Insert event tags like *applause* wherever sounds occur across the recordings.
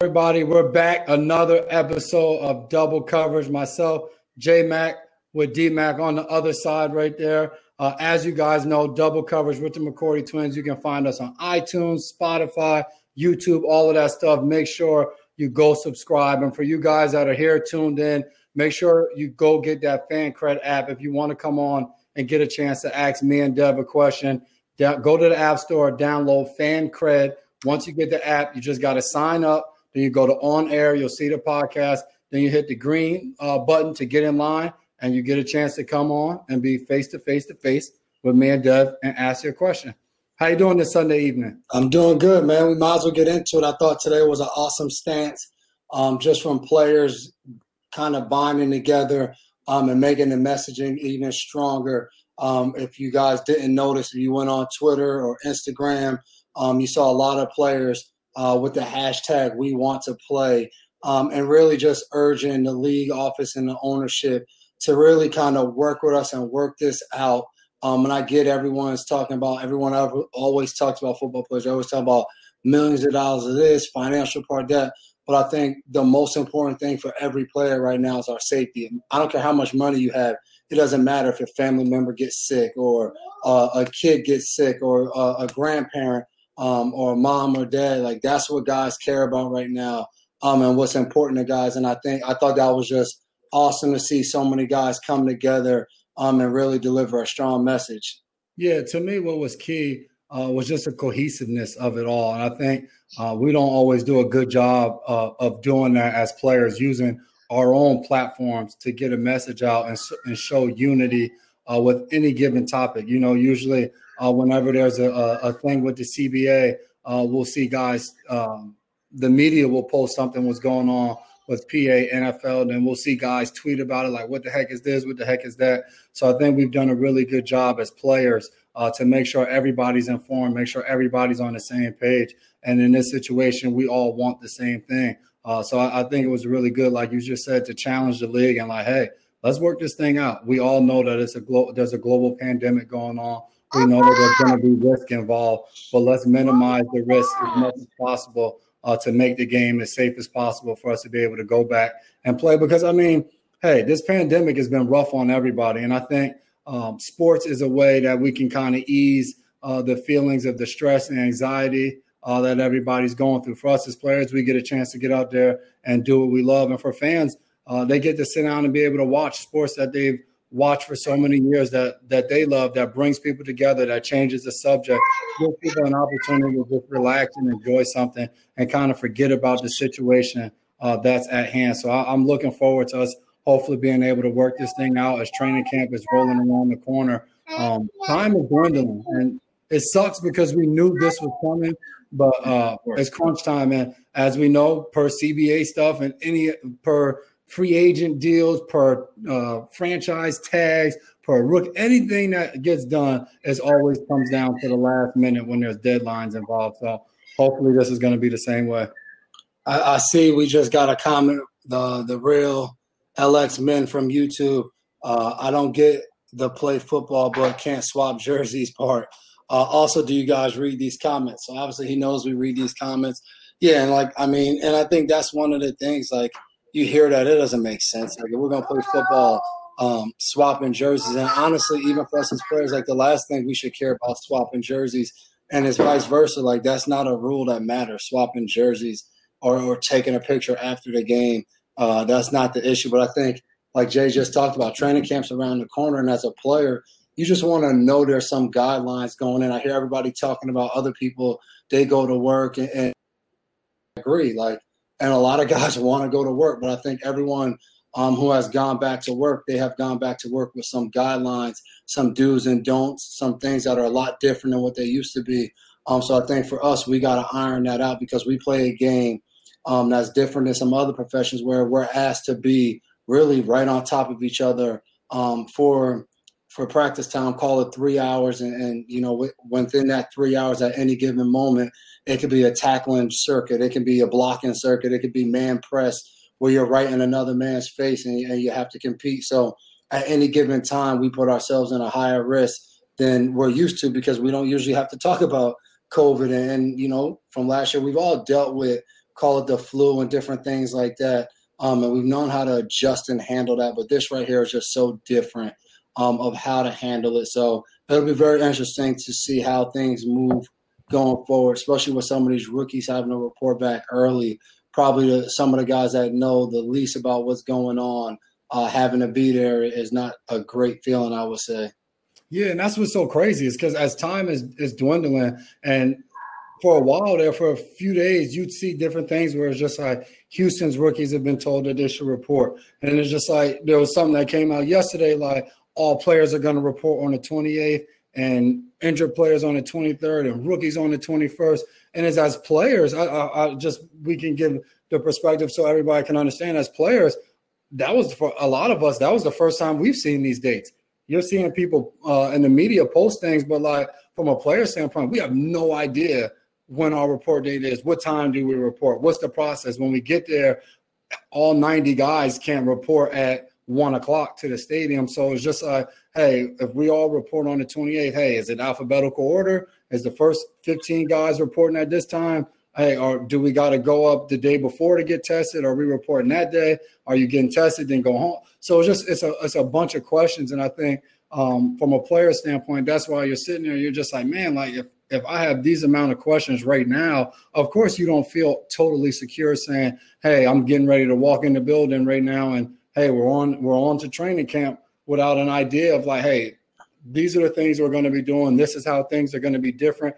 everybody? We're back. Another episode of Double Coverage. Myself, J Mac, with D Mac on the other side right there. Uh, as you guys know, Double Coverage with the McCourty Twins. You can find us on iTunes, Spotify, YouTube, all of that stuff. Make sure you go subscribe. And for you guys that are here tuned in, make sure you go get that fan FanCred app if you want to come on and get a chance to ask me and Dev a question. Go to the App Store, download FanCred. Once you get the app, you just got to sign up. Then you go to on air, you'll see the podcast. Then you hit the green uh, button to get in line, and you get a chance to come on and be face to face to face with me and Dev and ask your question. How you doing this Sunday evening? I'm doing good, man. We might as well get into it. I thought today was an awesome stance, um, just from players kind of bonding together um, and making the messaging even stronger. Um, if you guys didn't notice, if you went on Twitter or Instagram, um, you saw a lot of players uh, with the hashtag We Want to Play, um, and really just urging the league office and the ownership to really kind of work with us and work this out um, and I get everyone's talking about everyone ever always talks about football players. They always talk about millions of dollars of this, financial part that. But I think the most important thing for every player right now is our safety. I don't care how much money you have. It doesn't matter if your family member gets sick or uh, a kid gets sick or uh, a grandparent um, or mom or dad. Like that's what guys care about right now um, and what's important to guys. And I think I thought that was just awesome to see so many guys come together um, and really deliver a strong message. Yeah, to me, what was key uh, was just the cohesiveness of it all. And I think uh, we don't always do a good job uh, of doing that as players, using our own platforms to get a message out and, and show unity uh, with any given topic. You know, usually uh, whenever there's a, a, thing with the CBA, uh, we'll see guys, um, the media will post something what's going on with PA NFL. Then we'll see guys tweet about it like, what the heck is this? What the heck is that? So I think we've done a really good job as players uh, to make sure everybody's informed, make sure everybody's on the same page. And in this situation, we all want the same thing. Uh, so I, I, think it was really good, like you just said, to challenge the league and like, hey, let's work this thing out. We all know that it's a glo- there's a global pandemic going on. We know that there's going to be risk involved, but let's minimize the risk as much as possible uh, to make the game as safe as possible for us to be able to go back and play. Because I mean, hey, this pandemic has been rough on everybody, and I think um, sports is a way that we can kind of ease uh, the feelings of the stress and anxiety uh, that everybody's going through. For us as players, we get a chance to get out there and do what we love, and for fans, uh, they get to sit down and be able to watch sports that they've watched for so many years that that they love that brings people together that changes the subject gives people an opportunity to just relax and enjoy something and kind of forget about the situation uh, that's at hand. So I, i'm looking forward to us hopefully being able to work this thing out as training camp is rolling around the corner. Um, time is dwindling and it sucks because we knew this was coming but uh, it's crunch time and as we know per cba stuff and any per free agent deals, per uh, franchise tags, per rook, anything that gets done is always comes down to the last minute when there's deadlines involved. So hopefully this is going to be the same way. I, I, see we just got a comment, the the real LX men from YouTube. Uh, I don't get the play football but can't swap jerseys part. Uh, also, do you guys read these comments? So obviously he knows we read these comments. Yeah, and like I mean, and I think that's one of the things like – you hear that it doesn't make sense. Like we're gonna play football, um, swapping jerseys, and honestly, even for us as players, like the last thing we should care about swapping jerseys, and it's vice versa. Like that's not a rule that matters. Swapping jerseys or, or taking a picture after the game, uh, that's not the issue. But I think, like Jay just talked about, training camps around the corner, and as a player, you just want to know there's some guidelines going in. I hear everybody talking about other people. They go to work and, and agree. Like and a lot of guys *laughs* want to go to work. But I think everyone um, who has gone back to work, they have gone back to work with some guidelines, some do's and don'ts, some things that are a lot different than what they used to be. Um, so I think for us, we got to iron that out because we play a game um, that's different than some other professions where we're asked to be really right on top of each other um, for for practice time. Call it three hours, and, and you know within that three hours at any given moment, it could be a tackling circuit. It can be a blocking circuit. It could be man press where you're right in another man's face and, and you have to compete. So at any given time, we put ourselves in a higher risk than we're used to because we don't usually have to talk about COVID. And, you know, from last year, we've all dealt with call it the flu and different things like that. Um, and we've known how to adjust and handle that. But this right here is just so different um, of how to handle it. So it'll be very interesting to see how things move going forward, especially with some of these rookies having to report back early. Probably the, some of the guys that know the least about what's going on, uh, having to be there is not a great feeling, I would say. Yeah, and that's what's so crazy is because as time is is dwindling, and for a while there, for a few days, you'd see different things where it's just like Houston's rookies have been told that they should report, and it's just like there was something that came out yesterday, like all players are going to report on the 28th, and injured players on the 23rd, and rookies on the 21st. And as as players, I, I, I just we can give the perspective so everybody can understand. As players, that was for a lot of us. That was the first time we've seen these dates you're seeing people uh, in the media post things, but like from a player standpoint, we have no idea when our report date is. What time do we report? What's the process? When we get there, all 90 guys can't report at one o'clock to the stadium. So it's just like, hey, if we all report on the 28th, hey, is it alphabetical order? Is the first 15 guys reporting at this time? hey, or do we got to go up the day before to get tested? Are we reporting that day? Are you getting tested then go home? So it's just it's a it's a bunch of questions, and I think um, from a player standpoint, that's why you're sitting there. You're just like, man, like if if I have these amount of questions right now, of course you don't feel totally secure saying, hey, I'm getting ready to walk in the building right now, and hey, we're on we're on to training camp without an idea of like, hey, these are the things we're going to be doing. This is how things are going to be different.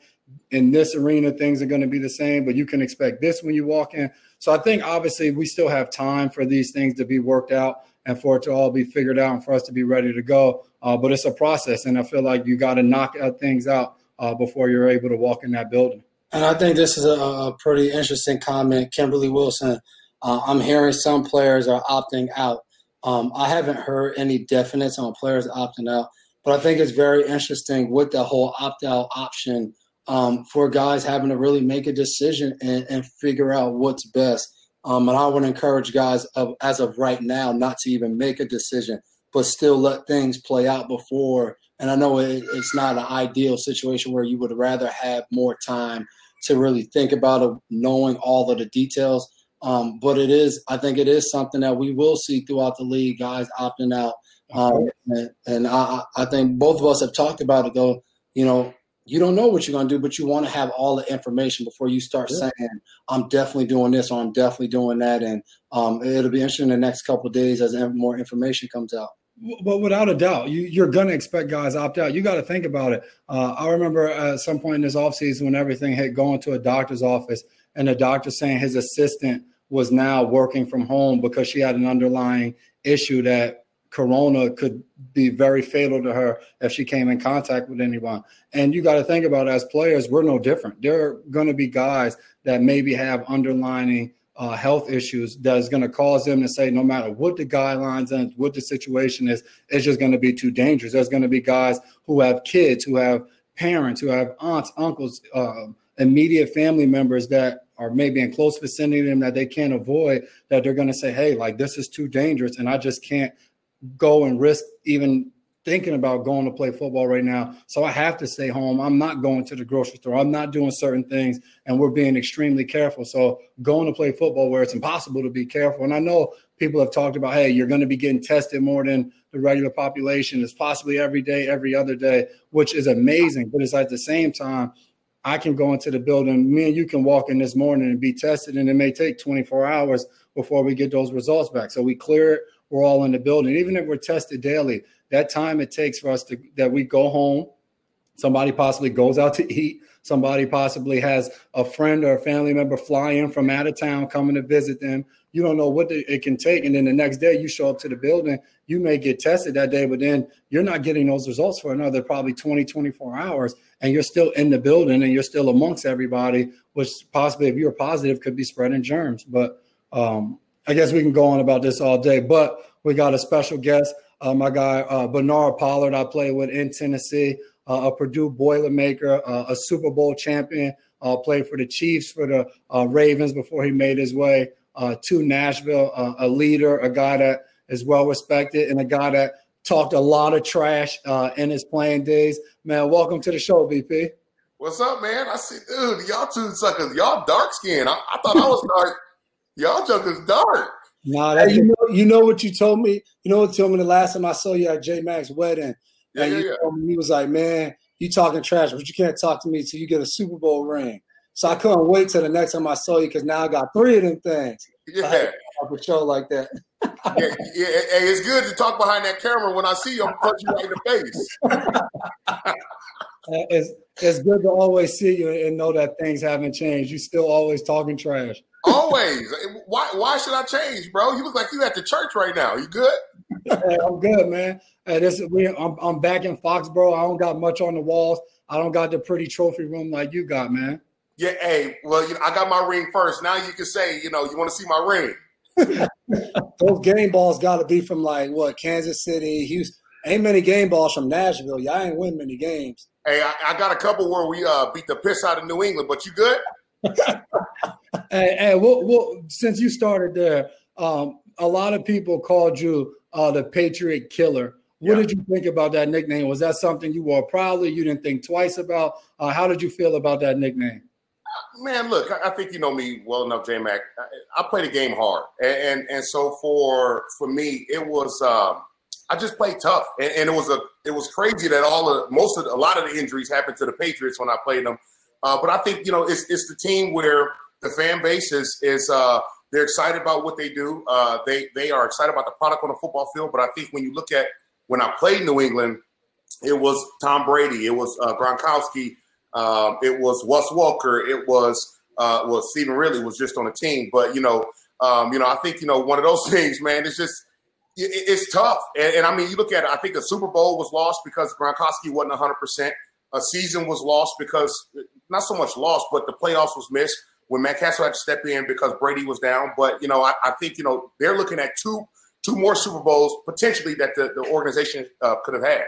In this arena things are going to be the same but you can expect this when you walk in. So i think obviously we still have time for these things to be worked out and for it to all be figured out and for us to be ready to go. Uh, but it's a process and i feel like you got to knock out things out uh, before you're able to walk in that building. And i think this is a, a pretty interesting comment kimberly wilson. Uh, i'm hearing some players are opting out um, i haven't heard any definites on players opting out but i think it's very interesting with the whole opt-out option um, for guys having to really make a decision and, and figure out what's best. Um, and I would encourage guys of, as of right now not to even make a decision, but still let things play out before. And I know it, it's not an ideal situation where you would rather have more time to really think about it, knowing all of the details. Um, but it is, I think it is something that we will see throughout the league, guys opting out. Um, and, and I, I think both of us have talked about it, though. You know, you don't know what you're going to do, but you want to have all the information before you start yeah. saying, I'm definitely doing this or I'm definitely doing that. And um, it'll be interesting in the next couple days as more information comes out. But without a doubt, you, are going to expect guys opt out. You got to think about it. Uh, I remember at some point in this offseason when everything hit going to a doctor's office and the doctor saying his assistant was now working from home because she had an underlying issue that corona could be very fatal to her if she came in contact with anyone. And you got to think about it, as players, we're no different. There are going to be guys that maybe have underlining uh, health issues that is going to cause them to say, no matter what the guidelines and what the situation is, it's just going to be too dangerous. There's going to be guys who have kids, who have parents, who have aunts, uncles, uh, immediate family members that are maybe in close vicinity of them that they can't avoid, that they're going to say, hey, like this is too dangerous and I just can't go and risk even thinking about going to play football right now. So I have to stay home. I'm not going to the grocery store. I'm not doing certain things, and we're being extremely careful. So going to play football where it's impossible to be careful. And I know people have talked about, hey, you're going to be getting tested more than the regular population. It's possibly every day, every other day, which is amazing. But it's at the same time, I can go into the building. Me and you can walk in this morning and be tested, and it may take 24 hours before we get those results back. So we clear it we're all in the building. Even if we're tested daily, that time it takes for us to that we go home, somebody possibly goes out to eat, somebody possibly has a friend or a family member fly in from out of town coming to visit them. You don't know what it can take. And then the next day you show up to the building, you may get tested that day, but then you're not getting those results for another probably 20, 24 hours. And you're still in the building and you're still amongst everybody, which possibly if you're positive could be spreading germs. But um, I guess we can go on about this all day, but we got a special guest, uh, my guy uh, Bernard Pollard. I play with in Tennessee, uh, a Purdue Boilermaker, uh, a Super Bowl champion. Uh, played for the Chiefs, for the uh, Ravens before he made his way to Nashville. a leader, a guy that is well respected, and a guy that talked a lot of trash uh, in his playing days. Man, welcome to the show, VP. What's up, man? I see, dude, y'all two suckers, y'all dark skin. I, I thought I was *laughs* dark. y'all jokers dark. Nah, that, you, know, you know what you told me? You know what you told me the last time I saw you at J Mac's wedding? Yeah, and yeah, you yeah. told me, he was like, man, you talking trash, but you can't talk to me till you get a Super Bowl ring. So I couldn't wait till the next time I saw you because now I got three of them things. Yeah. A show like that. yeah, yeah, it's good to talk behind that camera. When I see you, I'm punch you right in the face. *laughs* It's it's good to always see you and know that things haven't changed. You still always talking trash. Always. Why? Why should I change, bro? You look like you at the church right now. You good? Hey, I'm good, man. Hey, this we I'm, I'm back in Foxborough. I don't got much on the walls. I don't got the pretty trophy room like you got, man. Yeah. Hey, well, you know, I got my ring first. Now you can say, you know, you want to see my ring. *laughs* Those game balls got to be from like what Kansas City, Houston. Ain't many game balls from Nashville. Y'all ain't win many games. Hey, I, I got a couple where we uh, beat the piss out of New England, but you good? *laughs* Hey, hey we'll, we'll, since you started there, um, a lot of people called you uh, the Patriot Killer. What Yeah. did you think about that nickname? Was that something you wore proudly? You didn't think twice about? Uh, how did you feel about that nickname? Man, look, I, I think you know me well enough, J Mac. I, I play the game hard, and, and and so for for me, it was um, I just played tough, and, and it was a it was crazy that all of most of a lot of the injuries happened to the Patriots when I played them. Uh, but I think you know it's it's the team where the fan base is is uh, they're excited about what they do. Uh, they they are excited about the product on the football field. But I think when you look at when I played New England, it was Tom Brady, it was uh, Gronkowski, um, it was Wes Walker, it was uh, well Stevan Ridley was just on the team. But you know, um, you know, I think you know one of those *laughs* things, man. It's just it, it's tough. And, and I mean, you look at it. I think the Super Bowl was lost because Gronkowski wasn't 100. percent A season was lost because not so much lost, but the playoffs was missed when Matt Cassel had to step in because Brady was down. But you know, I, I think you know they're looking at two two more Super Bowls potentially that the, the organization uh, could have had.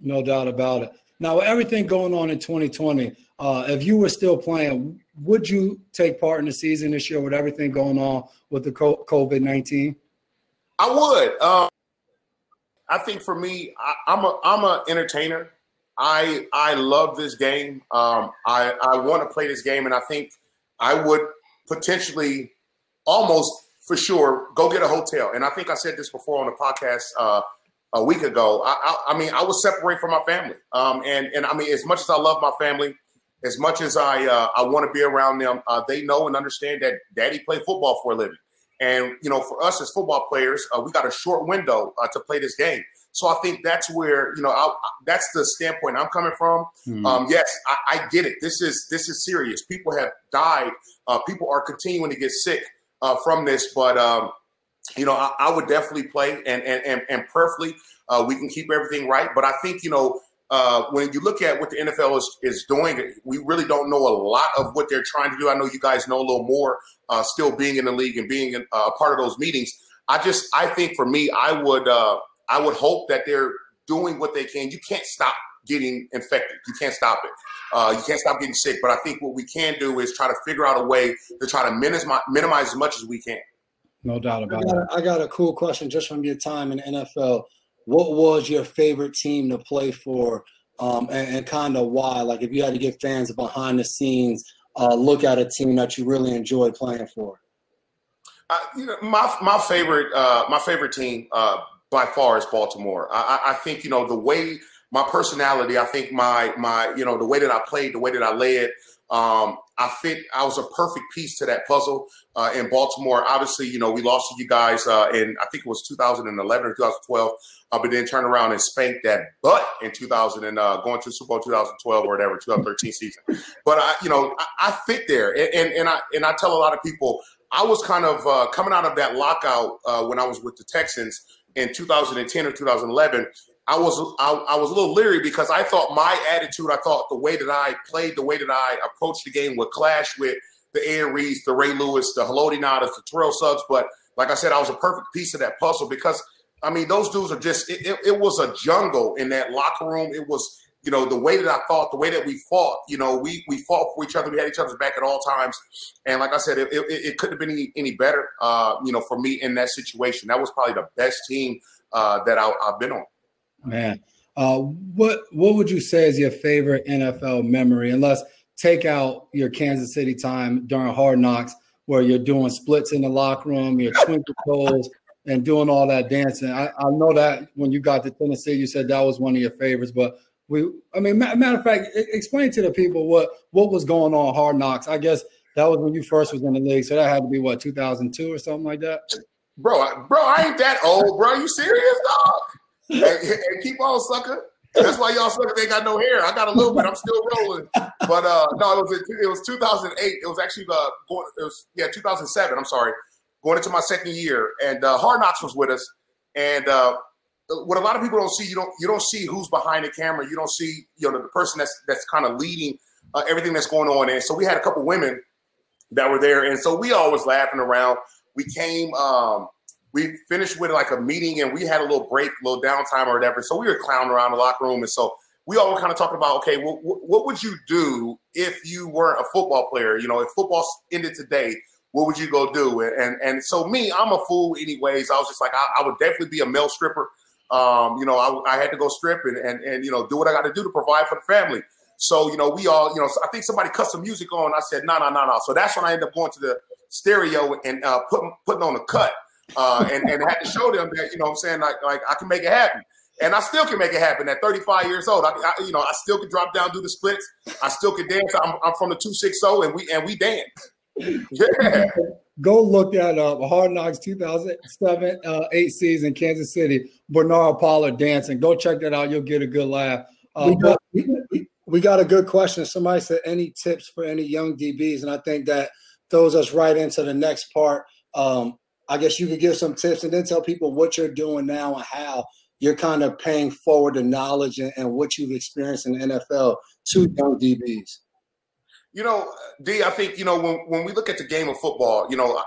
No doubt about it. Now, everything going on in 2020, uh, if you were still playing, would you take part in the season this year with everything going on with the COVID 19? I would. Um, I think for me, I, I'm a I'm a entertainer. I I love this game. Um, I I want to play this game, and I think I would potentially, almost for sure, go get a hotel. And I think I said this before on the podcast uh, a week ago. I, I, I mean, I would separate from my family. Um, and and I mean, as much as I love my family, as much as I uh, I want to be around them, uh, they know and understand that Daddy played football for a living. And you know, for us as football players, uh, we got a short window uh, to play this game. So I think that's where you know I, that's the standpoint I'm coming from. Hmm. Um, yes, I, I get it. This is this is serious. People have died. Uh, people are continuing to get sick uh, from this. But um, you know, I, I would definitely play, and and and, and perfectly, uh, we can keep everything right. But I think you know. Uh, when you look at what the NFL is, is doing, we really don't know a lot of what they're trying to do. I know you guys know a little more, uh, still being in the league and being in, uh, a part of those meetings. I just, I think for me, I would, uh, I would hope that they're doing what they can. You can't stop getting infected. You can't stop it. Uh, you can't stop getting sick. But I think what we can do is try to figure out a way to try to minimize, minimize as much as we can. No doubt I about got, it. a, I got a cool question just from your time in the NFL. What was your favorite team to play for, um, and, and kind of why? Like, if you had to give fans a behind the scenes uh, look at a team that you really enjoyed playing for. Uh, you know, my my favorite uh, my favorite team uh, by far is Baltimore. I, I think you know the way my personality. I think my my you know the way that I played, the way that I led. Um, I fit. I was a perfect piece to that puzzle uh, in Baltimore. Obviously, you know we lost to you guys uh, in I think it was 2011 or 2012, uh, but then turned around and spanked that butt in 2000 and uh, going to the Super Bowl 2012 or whatever 2013 season. But I, you know, I, I fit there, and, and and I and I tell a lot of people I was kind of uh, coming out of that lockout uh, when I was with the Texans in 2010 or 2011. I was I, I, was a little leery because I thought my attitude, I thought the way that I played, the way that I approached the game would clash with the Aaron the Ray Lewis, the Haloti Ngata, the Terrell Suggs. But like I said, I was a perfect piece of that puzzle because I mean those dudes are just it, it, it was a jungle in that locker room. It was you know, the way that I thought, the way that we fought, you know, we we fought for each other. We had each other's back at all times. And like I said, it, it, couldn't have been any, any better, uh, you know, for me in that situation. That was probably the best team uh, that I, have been on. Man. Uh, what what would you say is your favorite NFL memory? Unless take out your Kansas City time during Hard Knocks, where you're doing splits in the locker room, you're twinkle toes, and doing all that dancing. I, I know that when you got to Tennessee, you said that was one of your favorites. But we, I mean, matter of fact, explain to the people what what was going on Hard Knocks. I guess that was when you first was in the league, so that had to be what 2002 or something like that. Bro, bro, I ain't that old, bro. Are You serious, dog? And, keep on, sucker. That's why y'all suckers ain't got no hair. I got a little bit. I'm still rolling. But uh, no, it was it was 2008. It was actually uh, going. It was yeah 2007. I'm sorry, going into my second year, and uh, Hard Knocks was with us. And uh, what a lot of people don't see, you don't you don't see who's behind the camera. You don't see you know the, the person that's that's kind of leading uh, everything that's going on. And so we had a couple women that were there, and so we always laughing around. We came. Um, we finished with like a meeting and we had a little break, a little downtime or whatever. So we were clowning around the locker room. And so we all were kind of talking about, okay, well, what would you do if you weren't a football player? You know, if football ended today, what would you go do? And and and so me, I'm a fool anyways. I was just like, I, I would definitely be a male stripper. Um, you know, I, I, had to go strip and, and and you know do what I got to do to provide for the family. So you know, we all you know, I think somebody cut some music on. I said, no, no, no, no. So that's when I ended up going to the stereo and uh, putting putting on a cut uh, and and had to show them that you know what I'm saying like like I can make it happen. And I still can make it happen at 35 years old. I, I you know, I still can drop down, do the splits. I still can dance. I'm, I'm from the 260 and we and we dance. *laughs* Yeah. Go look at up. Hard Knocks 2007 uh, eight season, Kansas City. Bernard Pollard dancing. Go check that out. You'll get a good laugh. Uh, we, got, we, we got a good question. Somebody said any tips for any young DBs, and I think that throws us right into the next part. Um, I guess you could give some tips and then tell people what you're doing now and how you're kind of paying forward the knowledge and, and what you've experienced in the NFL to young DBs. You know, D, I think, you know, when, when we look at the game of football, you know,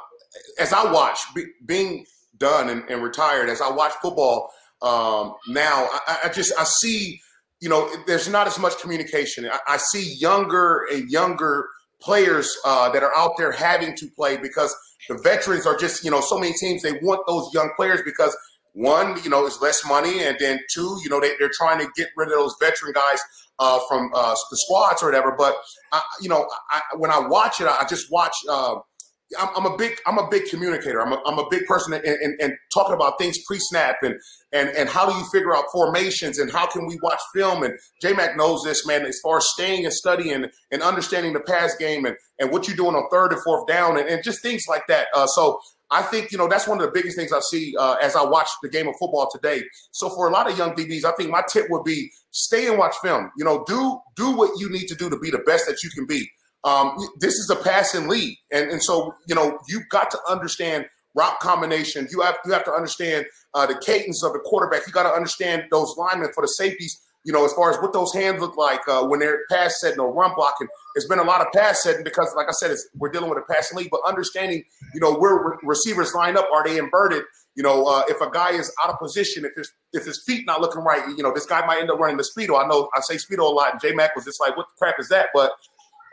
as I watch be, being done and, and, retired, as I watch football um, now, I, I, just, I see, you know, there's not as much communication. I, I see younger and younger players uh, that are out there having to play because – the veterans are just, you know, so many teams, they want those young players because one, you know, it's less money. And then two, you know, they, they're trying to get rid of those veteran guys uh, from uh, the squads or whatever. But, I, you know, I, when I watch it, I just watch uh, – I'm, I'm, a big I'm a big communicator. I'm a, I'm a big person and in, in talking about things pre-snap and and and how do you figure out formations and how can we watch film and J Mac knows this man as far as staying and studying and understanding the pass game and and what you're doing on third and fourth down and, and just things like that. Uh, so I think you know that's one of the biggest things I see uh, as I watch the game of football today. So for a lot of young DBs, I think my tip would be stay and watch film. You know, do do what you need to do to be the best that you can be. Um, this is a passing lead, and and so you know you've got to understand route combination. You have you have to understand uh, the cadence of the quarterback. You got to understand those linemen for the safeties. You know, as far as what those hands look like uh, when they're pass setting or run blocking. It's been a lot of pass setting because, like I said, we're dealing with a passing lead. But understanding, you know, where re- receivers line up, are they inverted? You know, uh, if a guy is out of position, if his if his feet not looking right, you know, this guy might end up running the speedo. I know I say speedo a lot, and J Mac was just like, "What the crap is that?" But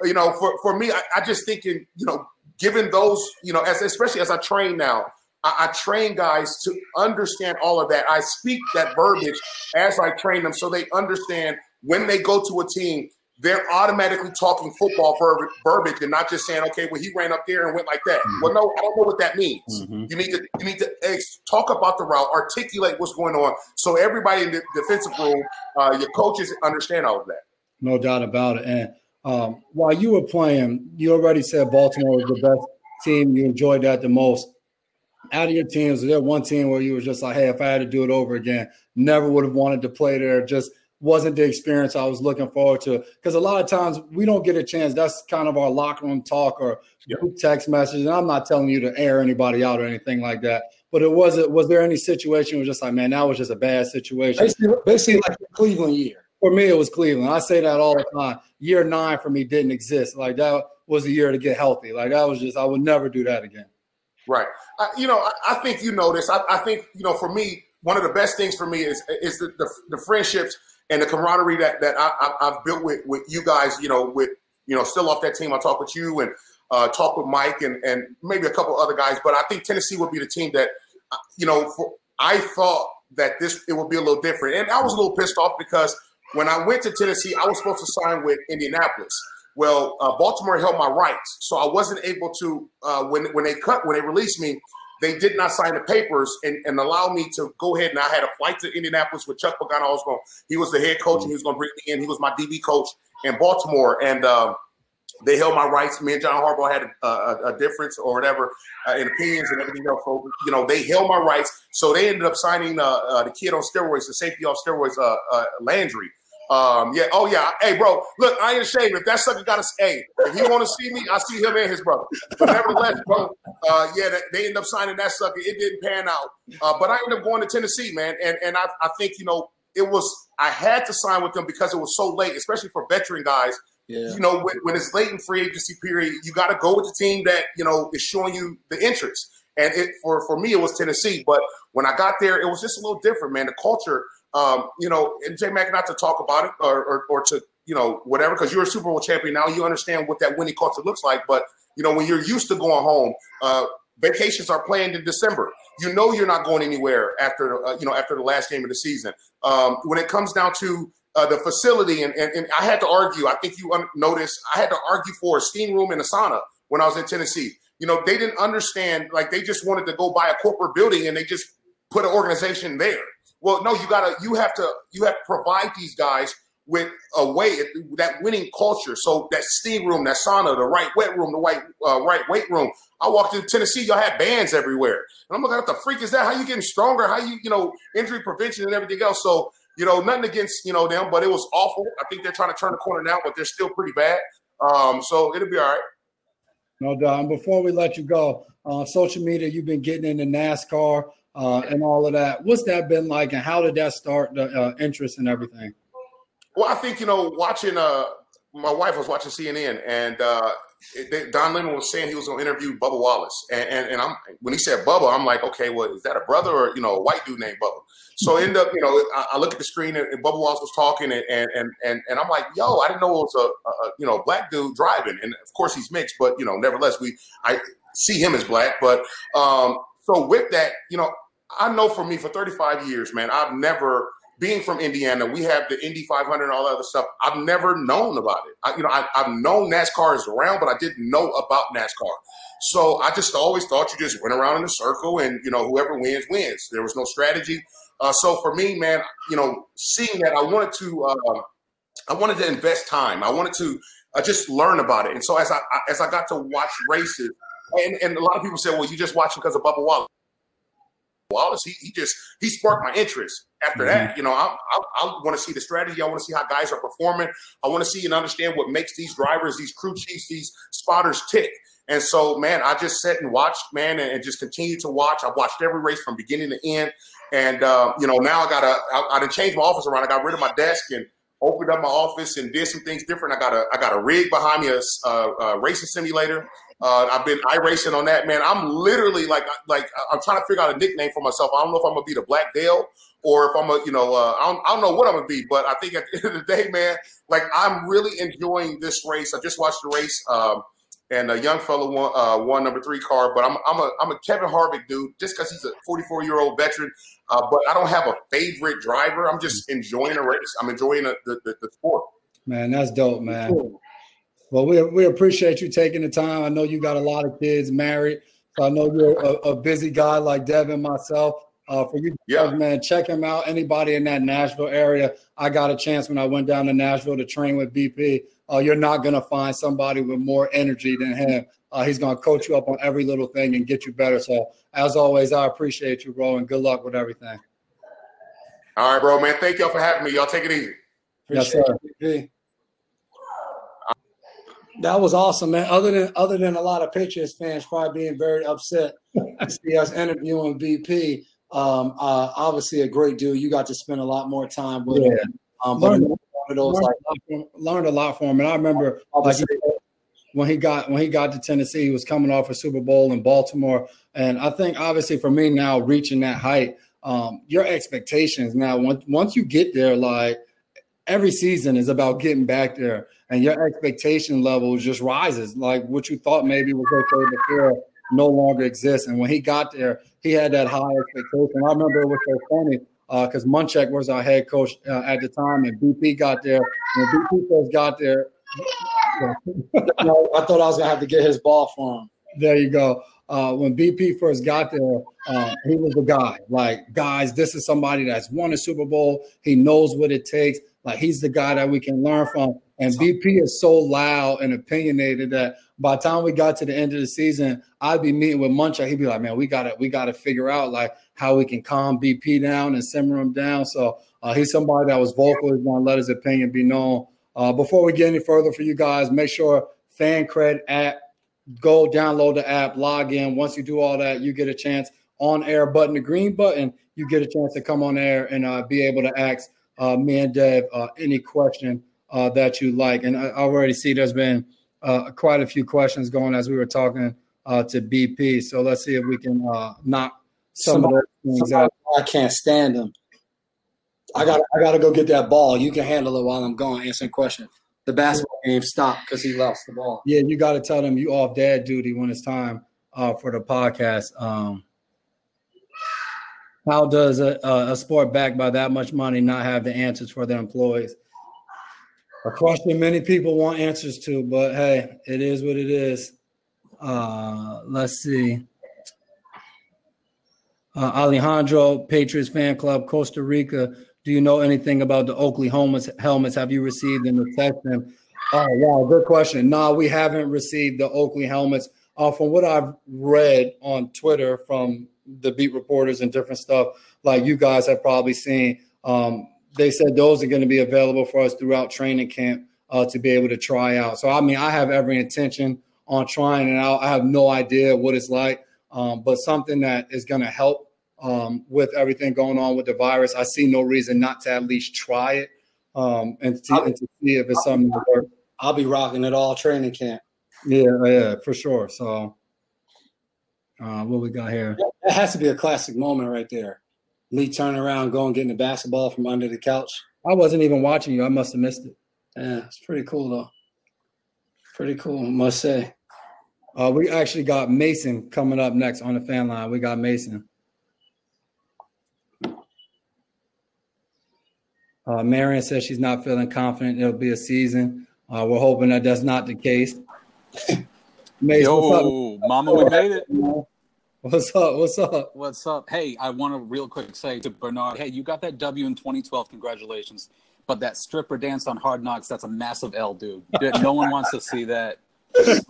you know, for, for me, I, I just thinking, you know, given those, you know, as especially as I train now, I, I, train guys to understand all of that. I speak that verbiage as I train them so they understand when they go to a team, they're automatically talking football ver- verbiage and not just saying, okay, well, he ran up there and went like that. Mm-hmm. Well, no, I don't know what that means. Mm-hmm. You need to you need to ex- talk about the route, articulate what's going on, so everybody in the defensive room, uh, your coaches understand all of that. No doubt about it. And um, while you were playing, you already said Baltimore was the best team. You enjoyed that the most. Out of your teams, was there one team where you were just like, hey, if I had to do it over again, never would have wanted to play there. Just wasn't the experience I was looking forward to. Because a lot of times we don't get a chance. That's kind of our locker room talk or group text message. And I'm not telling you to air anybody out or anything like that. But it wasn't. Was there any situation where just like, man, that was just a bad situation? Basically, basically like the Cleveland year. For me, it was Cleveland. I say that all the time. Year nine for me didn't exist. Like that was the year to get healthy. Like that was just I would never do that again. Right. I, you know, I, I, think you know this. I, I, think you know. For me, one of the best things for me is is the, the, the friendships and the camaraderie that that I, have built with with you guys. You know, with you know, still off that team. I talk with you and uh, talk with Mike and and maybe a couple other guys. But I think Tennessee would be the team that uh, you know. For, I thought that this it would be a little different. And I was a little pissed off because when I went to Tennessee, I was supposed to sign with Indianapolis. Well, uh, Baltimore held my rights, so I wasn't able to. Uh, when when they cut when they released me, they did not sign the papers and, and allow me to go ahead. And I had a flight to Indianapolis with Chuck Pagano. I was going. He was the head coach, and he was going to bring me in. He was my DB coach in Baltimore, and. Um, they held my rights. Me and John Harbaugh had a, a, a difference or whatever uh, in opinions and everything else. So, you know, they held my rights. So they ended up signing uh, uh, the kid on steroids, the safety off steroids, uh, uh, Landry. Um, yeah. Oh, yeah. Hey, bro. Look, I ain't ashamed. If that sucker got a, hey, if he want to see me, I see him and his brother. But nevertheless, bro. Uh, yeah, they ended up signing that sucker. It didn't pan out. Uh, but I ended up going to Tennessee, man. And and I, I think you know it was I had to sign with them because it was so late, especially for veteran guys. Yeah. You know, when, when it's late in free agency period, you got to go with the team that you know is showing you the interest. And it for for me, it was Tennessee. But when I got there, it was just a little different, man. The culture um, you know, and J Mac, not to talk about it or, or, or to, you know, whatever, because you're a Super Bowl champion now, you understand what that winning culture looks like. But, you know, when you're used to going home, uh, vacations are planned in December. You know, you're not going anywhere after, uh, you know, after the last game of the season. Um, when it comes down to uh, the facility, and, and, and, I had to argue, I think you un- noticed, I had to argue for a steam room and a sauna when I was in Tennessee. You know, they didn't understand, like, they just wanted to go buy a corporate building and they just put an organization there. Well, no, you gotta you have to you have to provide these guys with a way that winning culture. So that steam room, that sauna, the right wet room, the right uh, right weight room. I walked into Tennessee, y'all had bands everywhere, and I'm like, what the freak is that? How you getting stronger? How you you know injury prevention and everything else? So you know nothing against you know them, but it was awful. I think they're trying to turn the corner now, but they're still pretty bad. Um, so it'll be all right. No doubt. Before we let you go, uh, social media, you've been getting into NASCAR uh, and all of that. What's that been like, and how did that start the uh, interest and everything? Well, I think you know, watching. Uh, my wife was watching CNN, and uh, it, Don Lemon was saying he was going to interview Bubba Wallace, and, and, and I'm when he said Bubba, I'm like, okay, well, is that a brother or you know a white dude named Bubba? So end up, you know, I, I look at the screen and, and, Bubba Wallace was talking, and, and and and I'm like, yo, I didn't know it was a, a you know black dude driving, and of course he's mixed, but you know, nevertheless, we I see him as black, but um, so with that, you know, I know for me for 35 years, man, I've never being from Indiana, we have the Indy 500 and all that other stuff. I've never known about it. I, you know, I, have known NASCAR is around, but I didn't know about NASCAR. So I just always thought you just went around in a circle and, you know, whoever wins, wins. There was no strategy. Uh, so for me, man, you know, seeing that, I wanted to, uh, I wanted to invest time. I wanted to uh, just learn about it. And so as I, as I got to watch races, and, and a lot of people say, well, you just watch because of Bubba Wallace. Wallace, he, he just he sparked my interest. After mm-hmm. that, you know, I, I, I want to see the strategy. I want to see how guys are performing. I want to see and understand what makes these drivers, these crew chiefs, these spotters tick. And so, man, I just sat and watched, man, and, and just continued to watch. I watched every race from beginning to end. And uh, you know, now I got to I, I done changed my office around. I got rid of my desk and opened up my office and did some things different. I got a I got a rig behind me, a, a, a racing simulator. Uh, I've been iRacing on that, man. I'm literally like, like I'm trying to figure out a nickname for myself. I don't know if I'm gonna be the Black Dale or if I'm a, you know, uh, I, don't, I don't know what I'm gonna be. But I think at the *laughs* end of the day, man, like I'm really enjoying this race. I just watched the race, um, and a young fellow won, uh, won number three car. But I'm, I'm a, I'm a Kevin Harvick dude, just because he's a 44 year old veteran. Uh, but I don't have a favorite driver. I'm just enjoying the race. I'm enjoying the, the, the, the sport. Man, that's dope, man. Cool. Well, we, we appreciate you taking the time. I know you got a lot of kids married. So I know you're a, a busy guy like Devin, myself. Uh, for you, yeah. guys, man, check him out. Anybody in that Nashville area, I got a chance when I went down to Nashville to train with BP. Uh, you're not going to find somebody with more energy than him. Uh, he's going to coach you up on every little thing and get you better. So, as always, I appreciate you, bro, and good luck with everything. All right, bro, man. Thank y'all for having me. Y'all take it easy. Appreciate yes, sir. That was awesome, man. Other than other than a lot of Patriots fans probably being very upset to see us interviewing BP. Um, uh, obviously a great dude. You got to spend a lot more time with yeah. him. Um, learned, those, learned, like, learned, a lot from him, and I remember like, when he got when he got to Tennessee, he was coming off a Super Bowl in Baltimore, and I think obviously for me now reaching that height, um, your expectations now once once you get there, like every season is about getting back there and your expectation level just rises. Like what you thought maybe was okay before no longer exists. And when he got there, he had that high expectation. I remember it was so funny. because uh, Munchak was our head coach uh, at the time, and BP got there. When BP first got there, *laughs* no, I thought I was gonna have to get his ball for him. There you go. Uh, when BP first got there, uh, he was the guy. Like, guys, this is somebody that's won a Super Bowl. He knows what it takes. Like, he's the guy that we can learn from. And BP is so loud and opinionated that by the time we got to the end of the season, I'd be meeting with Munchak. He'd be like, "Man, we gotta we gotta figure out like how we can calm BP down and simmer him down." So uh, he's somebody that was vocal. He's gonna let his opinion be known. Uh, before we get any further for you guys, make sure FanCred app, go download the app, log in. Once you do all that, you get a chance on air button, the green button. You get a chance to come on air and uh, be able to ask uh, me and Dev uh, any question uh, that you like. And I already see there's been uh, quite a few questions going as we were talking uh, to BP. So let's see if we can uh, knock some somebody, of those things out. I can't stand them. I got I got to go get that ball. You can handle it while I'm going answering questions. The basketball game stopped because he lost the ball. Yeah, you got to tell them you off dad duty when it's time uh, for the podcast. Um, how does a, a sport backed by that much money not have the answers for their employees? a question many people want answers to, but hey, it is what it is. Uh, let's see. Uh, Alejandro, Patriots fan club, Costa Rica. Do you know anything about the Oakley helmets? Helmets have you received and assessed them? Oh, wow, good question. No, we haven't received the Oakley helmets. Uh, from what I've read on Twitter from the beat reporters and different stuff, like you guys have probably seen, um, they said those are going to be available for us throughout training camp uh, to be able to try out. So, I mean, I have every intention on trying it out. I have no idea what it's like, um, but something that is going to help um, with everything going on with the virus. I see no reason not to at least try it um, and, to, and, to, see if it's something that works. I'll be rocking it all training camp. Yeah, yeah, for sure. So, uh, what we got here? That has to be a classic moment right there me turning around, going getting the basketball from under the couch. I wasn't even watching you. I must have missed it. Yeah, it's pretty cool though. Pretty cool, I must say. Uh, we actually got Mason coming up next on the fan line. We got Mason. Uh, Marion says she's not feeling confident it'll be a season. Uh, we're hoping that that's not the case. *laughs* Mason, Yo, Mama, we made it. What's up? What's up? What's up? Hey, I want to real quick say to Bernard, hey, you got that W in 2012. Congratulations. But that stripper dance on Hard Knocks, that's a massive L, dude. No one wants to see that.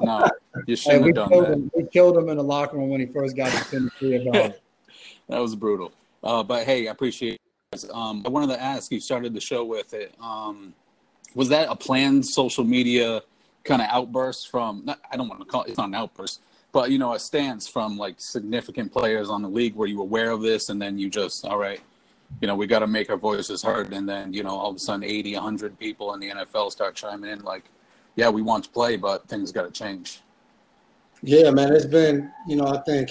No, you shouldn't hey, have done that. Him. We killed him in the locker room when he first got to Tennessee about *laughs* that was brutal. Uh, but hey, I appreciate it. Um, I wanted to ask, you started the show with it. Um, was that a planned social media kind of outburst from, not, I don't want to call it, it's not an outburst, but you know a stance from like significant players on the league? Were you aware of this and then you just all right you know we got to make our voices heard and then you know all of a sudden 80 100 people in the nfl start chiming in like yeah we want to play but things got to change. Yeah man it's been you know i think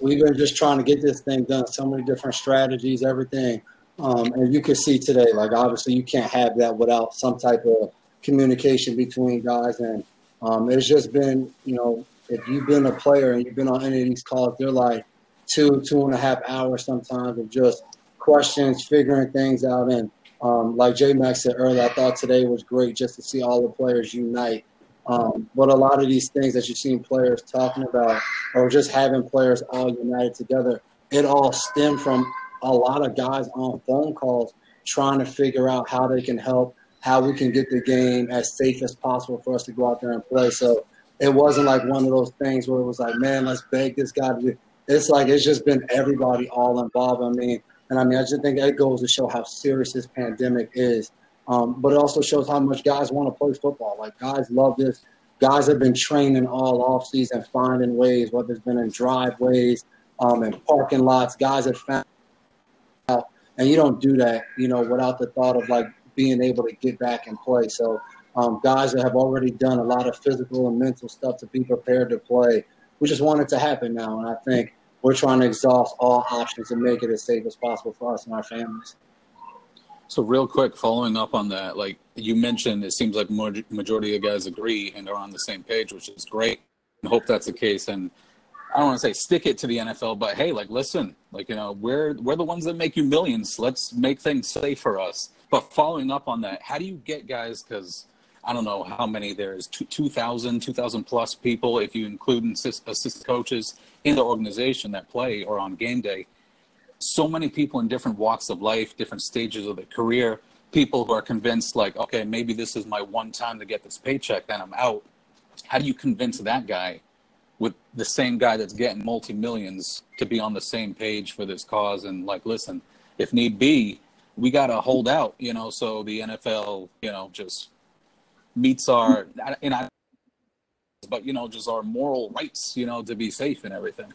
we've been just trying to get this thing done. So many different strategies everything um, and you can see today like obviously you can't have that without some type of communication between guys and um, it's just been you know if you've been a player and you've been on any of these calls, they're like two, two and a half hours sometimes of just questions, figuring things out. And um, like J Max said earlier, I thought today was great just to see all the players unite. Um, but a lot of these things that you've seen players talking about, or just having players all united together, it all stemmed from a lot of guys on phone calls trying to figure out how they can help, how we can get the game as safe as possible for us to go out there and play. So it wasn't like one of those things where it was like, man, let's beg this guy to do. It's like it's just been everybody all involved. I mean, and I mean, I just think it goes to show how serious this pandemic is. Um, but it also shows how much guys want to play football. Like guys love this. Guys have been training all off season, finding ways, whether it's been in driveways, um, and parking lots. Guys have found and you don't do that, you know, without the thought of like being able to get back and play. So um, guys that have already done a lot of physical and mental stuff to be prepared to play. We just want it to happen now, and I think we're trying to exhaust all options and make it as safe as possible for us and our families. So, real quick, following up on that, like you mentioned, it seems like majority of guys agree and are on the same page, which is great. I hope that's the case. And I don't want to say stick it to the NFL, but hey, like listen, Like, you know, we're we're the ones that make you millions. Let's make things safe for us. But following up on that, how do you get guys? Because I don't know how many there's 2,000, 2,000 plus people, if you include assist, assistant coaches in the organization that play or on game day. So many people in different walks of life, different stages of their career, people who are convinced, like, okay, maybe this is my one time to get this paycheck, then I'm out. How do you convince that guy with the same guy that's getting multi millions to be on the same page for this cause. And, like, listen, if need be, we got to hold out, you know, so the NFL, you know, just meets our and I but you know just our moral rights you know to be safe and everything.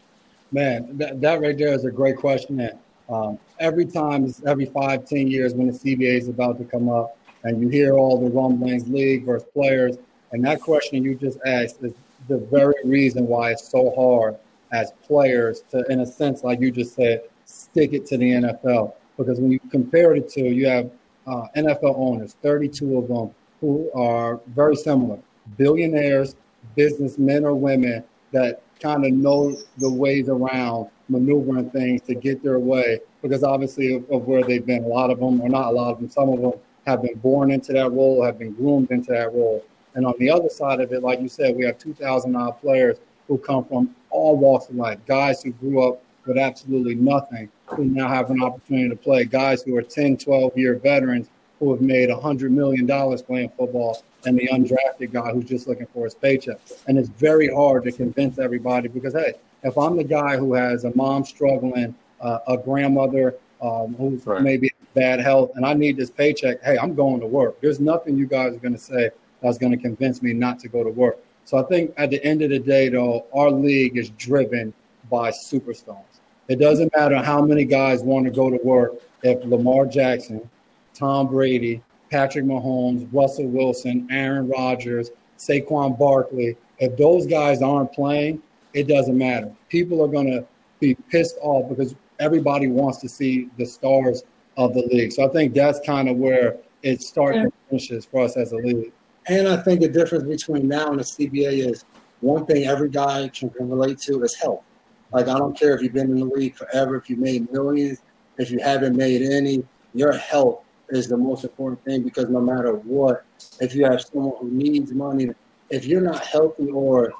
Man that, that right there is a great question and um, every time every five ten years when the cba is about to come up and you hear all the rumblings league versus players and that question you just asked is the very reason why it's so hard as players to in a sense like you just said stick it to the nfl because when you compare it to you have uh, nfl owners 32 of them who are very similar billionaires, businessmen or women that kind of know the ways around maneuvering things to get their way because obviously of, of, where they've been. A lot of them, or not a lot of them, some of them have been born into that role, have been groomed into that role. And on the other side of it, like you said, we have 2,000 odd players who come from all walks of life, guys who grew up with absolutely nothing, who now have an opportunity to play, guys who are 10, 12 year veterans who have made $100 million playing football and the undrafted guy who's just looking for his paycheck. And it's very hard to convince everybody because, hey, if I'm the guy who has a mom struggling, uh, a grandmother um, who's right. maybe bad health, and I need this paycheck, hey, I'm going to work. There's nothing you guys are going to say that's going to convince me not to go to work. So I think at the end of the day, though, our league is driven by superstars. It doesn't matter how many guys want to go to work if Lamar Jackson Tom Brady, Patrick Mahomes, Russell Wilson, Aaron Rodgers, Saquon Barkley, if those guys aren't playing, it doesn't matter. People are going to be pissed off because everybody wants to see the stars of the league. So I think that's kind of where it starts and finishes for us as a league. And I think the difference between now and the CBA is one thing every guy can relate to is health. Like I don't care if you've been in the league forever, if you made millions, if you haven't made any, your health is the most important thing because no matter what, if you have someone who needs money, if you're not healthy or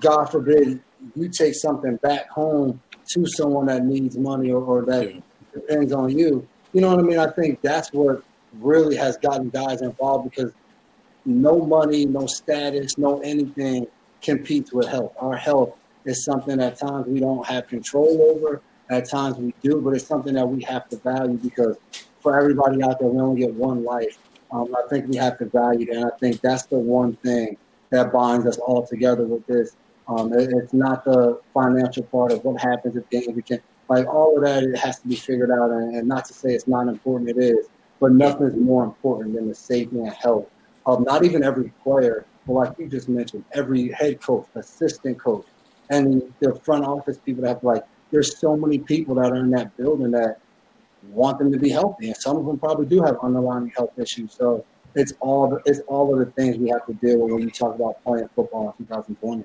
God forbid you take something back home to someone that needs money or, or that yeah. depends on you, you know what I mean? I think that's what really has gotten guys involved because no money, no status, no anything competes with health. Our health is something at times we don't have control over. At times we do, but it's something that we have to value because for everybody out there, we only get one life. Um, I think we have to value that. And I think that's the one thing that binds us all together with this. Um, it, it's not the financial part of what happens if we can like all of that. It has to be figured out, and, and not to say it's not important. It is, but nothing is more important than the safety and health of not even every player, but like you just mentioned, every head coach, assistant coach, and the front office people that have like. There's so many people that are in that building that want them to be healthy, and some of them probably do have underlying health issues. So it's all it's all of the things we have to deal with when we talk about playing football in 2020.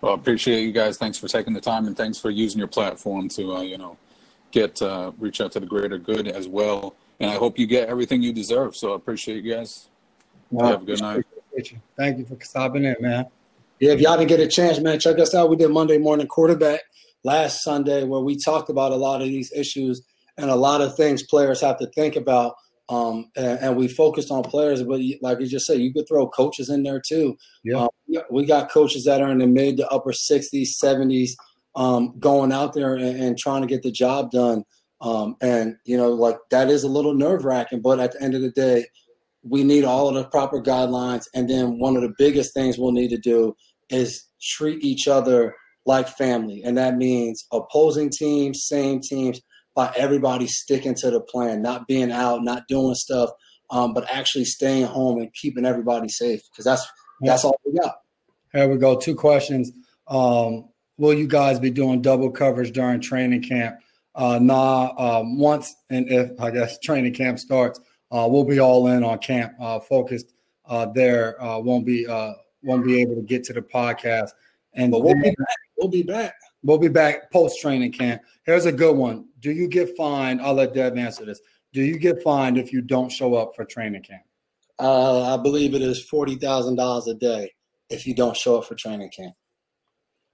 Well, appreciate you guys. Thanks for taking the time, and thanks for using your platform to uh, you know get uh, reach out to the greater good as well. And I hope you get everything you deserve. So I appreciate you guys. Well, have a good night. Thank you for stopping in, man. Yeah, if y'all didn't get a chance, man, check us out. We did Monday morning quarterback last Sunday where we talked about a lot of these issues and a lot of things players have to think about. Um, and, and, we focused on players, but like you just said, you could throw coaches in there too. Yeah, um, we got coaches that are in the mid to upper 60s, 70s, um, going out there and, and, trying to get the job done. Um, and you know, like that is a little nerve wracking, but at the end of the day, we need all of the proper guidelines. And then one of the biggest things we'll need to do is treat each other like family, and that means opposing teams, same teams by everybody sticking to the plan, not being out, not doing stuff, um, but actually staying home and keeping everybody safe because that's that's all we got. Here we go. Two questions. Um, will you guys be doing double coverage during training camp? Uh, nah. Um, once and if I guess training camp starts, uh, we'll be all in on camp, uh, focused uh, there. Uh, won't be uh, won't be able to get to the podcast. And but we'll be back. We'll be back. We'll be back post training camp. Here's a good one. Do you get fined? I'll let Dev answer this. Do you get fined if you don't show up for training camp? Uh, I believe it is forty thousand dollars a day if you don't show up for training camp.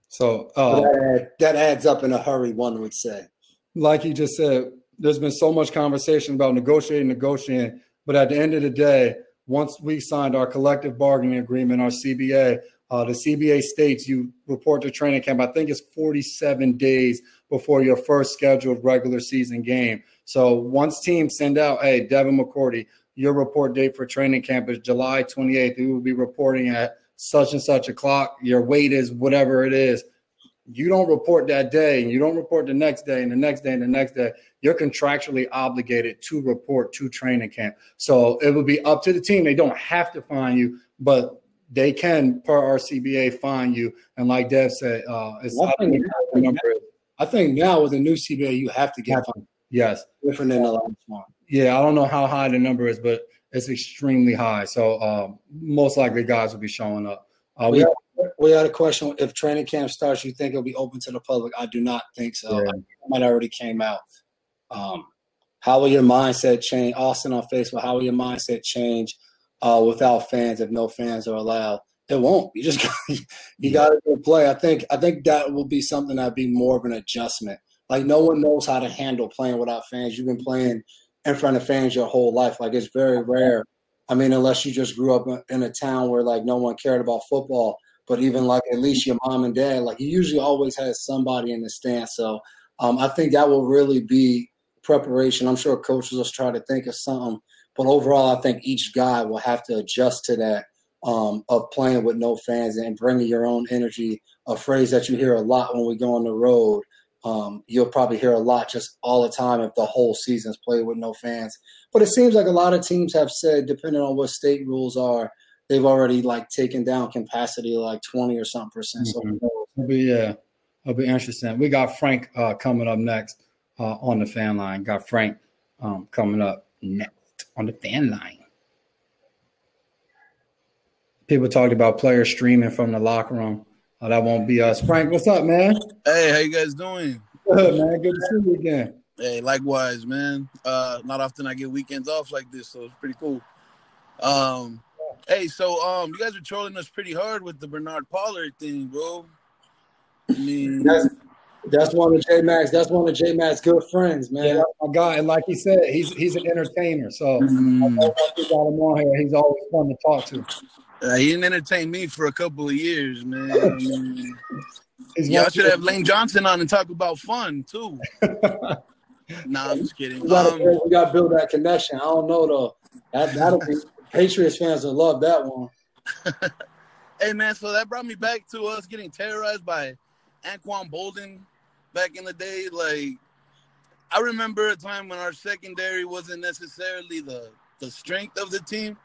So uh, that, that adds up in a hurry, one would say. Like you just said, there's been so much conversation about negotiating, negotiating, but at the end of the day, once we signed our collective bargaining agreement, our CBA, uh, the CBA states you report to training camp. I think it's 47 days before your first scheduled regular season game. So once teams send out, hey, Devin McCourty, your report date for training camp is July 28th. We will be reporting at such and such a clock. Your weight is whatever it is. You don't report that day, and you don't report the next day, and the next day, and the next day. You're contractually obligated to report to training camp. So it will be up to the team. They don't have to find you, but they can, per our CBA, fine you. And like Dev said, uh, it's I think, I think now with the new CBA, you have to get fined. Yes. Different than the last one. Yeah, I don't know how high the number is, but it's extremely high. So um, most likely guys will be showing up. Uh, we, we, had, we, had, a question. If training camp starts, you think it'll be open to the public? I do not think so. Yeah. might already came out. Um, how will your mindset change? Austin on Facebook, how will your mindset change uh, without fans if no fans are allowed? It won't. You just *laughs* you got to play. I think I think that will be something that'd be more of an adjustment. Like no one knows how to handle playing without fans. You've been playing in front of fans your whole life. Like it's very rare. I mean, unless you just grew up in a town where like no one cared about football. But even like at least your mom and dad, like you usually always has somebody in the stand. So um, I think that will really be preparation. I'm sure coaches will try to think of something. But overall, I think each guy will have to adjust to that um, of playing with no fans and bringing your own energy. A phrase that you hear a lot when we go on the road um, you'll probably hear a lot just all the time if the whole season's played with no fans. But it seems like a lot of teams have said, depending on what state rules are, they've already like taken down capacity like twenty or something percent. Mm-hmm. So it'll be yeah, it'll be interesting. We got Frank uh, coming up next uh, on the fan line. Got Frank um, coming up next on the fan line. People talked about players streaming from the locker room. Oh, that won't be us. Frank, what's up, man? Hey, how you guys doing? Good, man. Good to see you again. Hey, likewise, man. Uh, not often I get weekends off like this, so it's pretty cool. Um, hey, so um, you guys are trolling us pretty hard with the Bernard Pollard thing, bro. I mean, that's, that's one of J Max. That's one of J Max good friends, man. Yeah, my guy, and like he said, he's he's an entertainer. So mm. I got him on here. He's always fun to talk to. Uh, he didn't entertain me for a couple of years, man. Y'all should have Lane Johnson on and talk about fun too. *laughs* nah, I'm just kidding. We gotta, um, gotta build that connection. I don't know though. That that'll be Patriots fans will love that one. *laughs* hey man, so that brought me back to us getting terrorized by Anquan Boldin back in the day. Like I remember a time when our secondary wasn't necessarily the the strength of the team.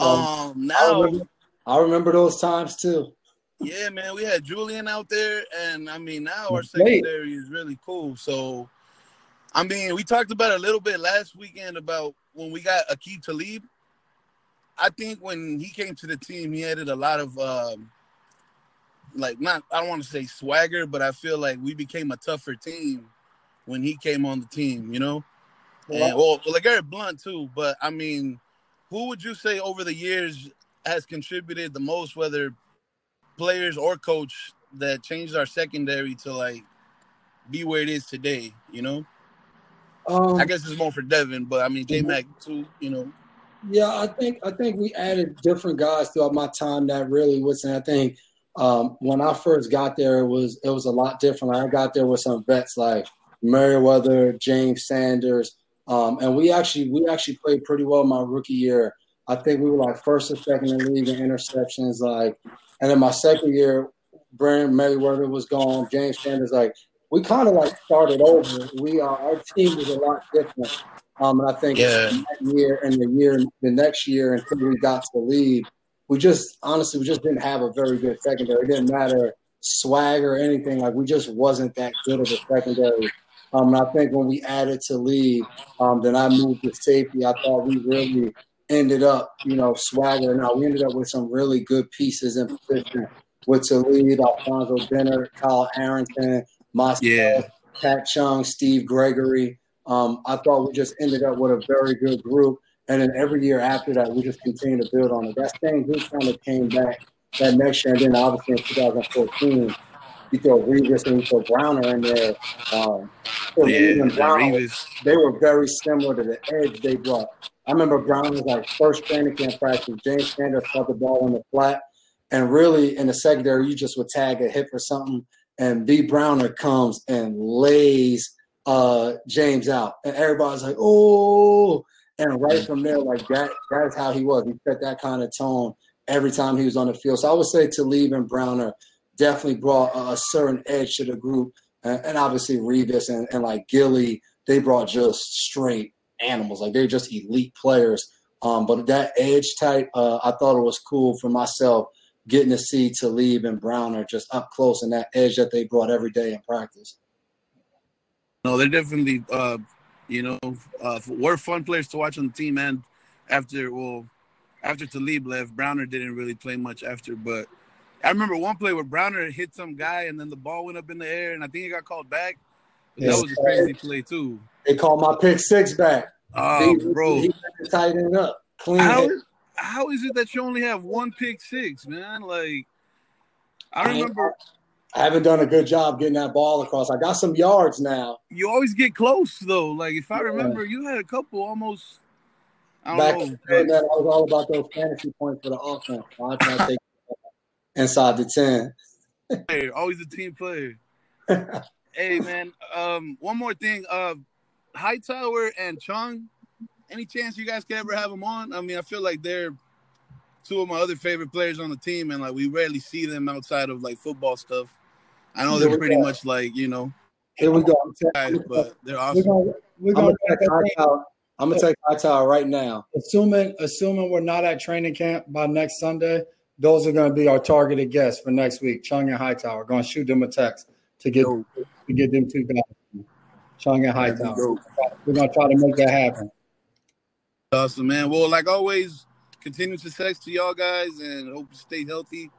Um, um now I remember, I remember, those times too. Yeah, man, we had Julian out there, and I mean now our secondary is really cool. So, I mean, we talked about a little bit last weekend about when we got Aqib Talib. I think when he came to the team, he added a lot of um, like not I don't want to say swagger, but I feel like we became a tougher team when he came on the team. You know, and well, like Eric Blunt too. But I mean, who would you say over the years has contributed the most, whether players or coach, that changed our secondary to like be where it is today? You know, um, I guess it's more for Devin, but I mean J Mac too. You know. Yeah, I think I think we added different guys throughout my time that really wasn't. I think um, when I first got there, it was it was a lot different. I got there with some vets like Meriweather, James Sanders, um, and we actually we actually played pretty well my rookie year. I think we were like first or second in the league in interceptions. Like, and then my second year, Brandon Meriweather was gone. James Sanders, like, we kind of like started over. We uh, our team was a lot different. Um, and I think yeah. that year and the year the next year until we got to the league, we just honestly we just didn't have a very good secondary. It didn't matter swag or anything. Like we just wasn't that good of a secondary um, and I think when we added Talib, um, then I moved to safety. I thought we really ended up, you know, swaggering out. We ended up with some really good pieces in position. with Talib, Alfonzo Dennard, Kyle Arrington, myself, yeah. Pat Chung, Steve Gregory. Um, I thought we just ended up with a very good group. And then every year after that, we just continued to build on it. That same group kind of came back that next year. And then obviously in 2014, you throw Revis and you throw Browner in there. Um, so yeah, Browner, they were very similar to the edge they brought. I remember Brown was like first training camp practice. James Sanders caught the ball on the flat, and really in the secondary, you just would tag a hip or something, and B Browner comes and lays uh, James out, and everybody's like, "Oh!" And right from there, like that, that's how he was. He set that kind of tone every time he was on the field. So I would say Talib and Browner definitely brought a, certain edge to the group, and, and obviously Revis and, and like Gilly, they brought just straight animals. Like they're just elite players. Um, but that edge type, uh, I thought it was cool for myself getting to see Talib and Browner just up close and that edge that they brought every day in practice. No, they're definitely, uh, you know, uh, were fun players to watch on the team. And after, well, after Talib left, Browner didn't really play much after. But I remember one play where Browner hit some guy and then the ball went up in the air and I think he got called back. Yes. That was a crazy play too. They called my pick six back. Oh, bro, he, he tightened up. Clean. How is, how is it that you only have one pick six, man? Like, I remember. I haven't done a good job getting that ball across. I got some yards now. You always get close though. Like if I remember, you had a couple almost. I Back know, then, that was all about those fantasy points for the offense. I try to take inside the ten. hey, always a team player. *laughs* hey man, um, one more thing. Uh, Hightower and Chung, any chance you guys could ever have them on? I mean, I feel like they're two of my other favorite players on the team, and like we rarely see them outside of like football stuff. I know they're pretty much like you know. Here we go. Guys, but they're awesome. We're gonna, we're gonna I'm gonna take Hightower right now. Assuming assuming we're not at training camp by next Sunday, those are gonna be our targeted guests for next week. Chung and Hightower. Gonna shoot them a text to get to get them two guys. Chung and Hightower. We're gonna try to make that happen. Awesome, man. Well, like always, continue success to y'all guys, and hope you stay healthy.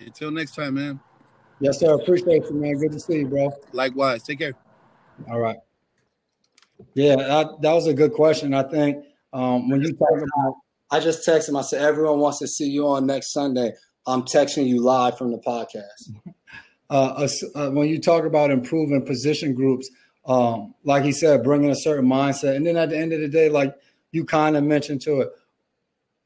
Until next time, man. Yes, sir. Appreciate you, man. Good to see you, bro. Likewise. Take care. All right. Yeah, that, that was a good question. I think um, when you talk about, I just texted him. I said, everyone wants to see you on next Sunday. I'm texting you live from the podcast. *laughs* Uh, uh, when you talk about improving position groups, um, like he said, bringing a certain mindset. And then at the end of the day, like you kind of mentioned to it,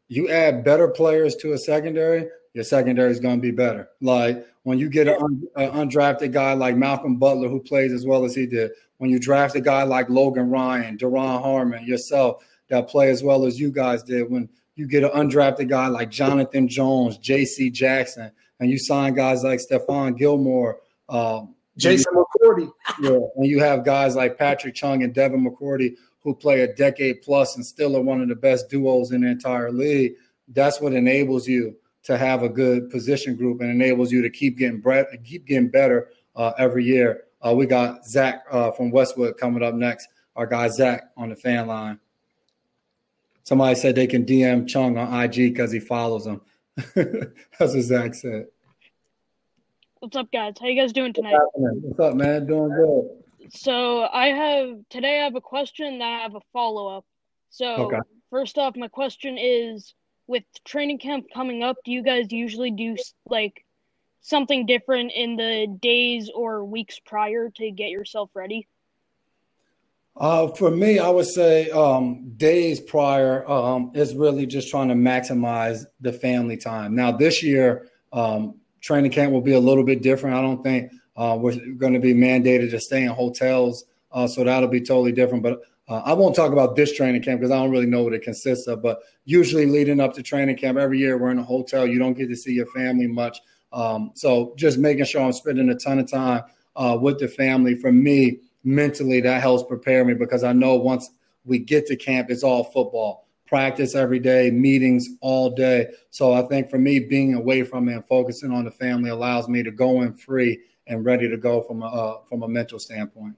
you add better players to a secondary, your secondary is going to be better. Like when you get an, un, undrafted guy like Malcolm Butler who plays as well as he did, when you draft a guy like Logan Ryan, Duron Harmon, yourself that play as well as you guys did, when you get an undrafted guy like Jonathan Jones, J.C. Jackson, and you sign guys like Stephon Gilmore, um, Jason McCourty. Yeah, and you have guys like Patrick Chung and Devin McCourty who play a decade plus and still are one of the best duos in the entire league. That's what enables you to have a good position group and enables you to keep getting bre- keep getting better uh, every year. Uh, we got Zach uh, from Westwood coming up next. Our guy Zach on the fan line. Somebody said they can DM Chung on IG because he follows him. *laughs* That's what Zach said. What's up, guys? How you guys doing tonight? What's up, man? Doing good. So I have today. I have a question that I have a follow up. So okay. first off, my question is: with training camp coming up, do you guys usually do like something different in the days or weeks prior to get yourself ready? Uh, for me, I would say um, days prior um, is really just trying to maximize the family time. Now, this year, um, training camp will be a little bit different. I don't think uh, we're going to be mandated to stay in hotels, uh, so that'll be totally different. But uh, I won't talk about this training camp because I don't really know what it consists of. But usually, leading up to training camp, every year we're in a hotel. You don't get to see your family much. Um, so just making sure I'm spending a ton of time uh, with the family. For me, mentally, that helps prepare me because I know once we get to camp, it's all football practice every day, meetings all day. So I think for me, being away from it and focusing on the family allows me to go in free and ready to go from a uh, from a mental standpoint.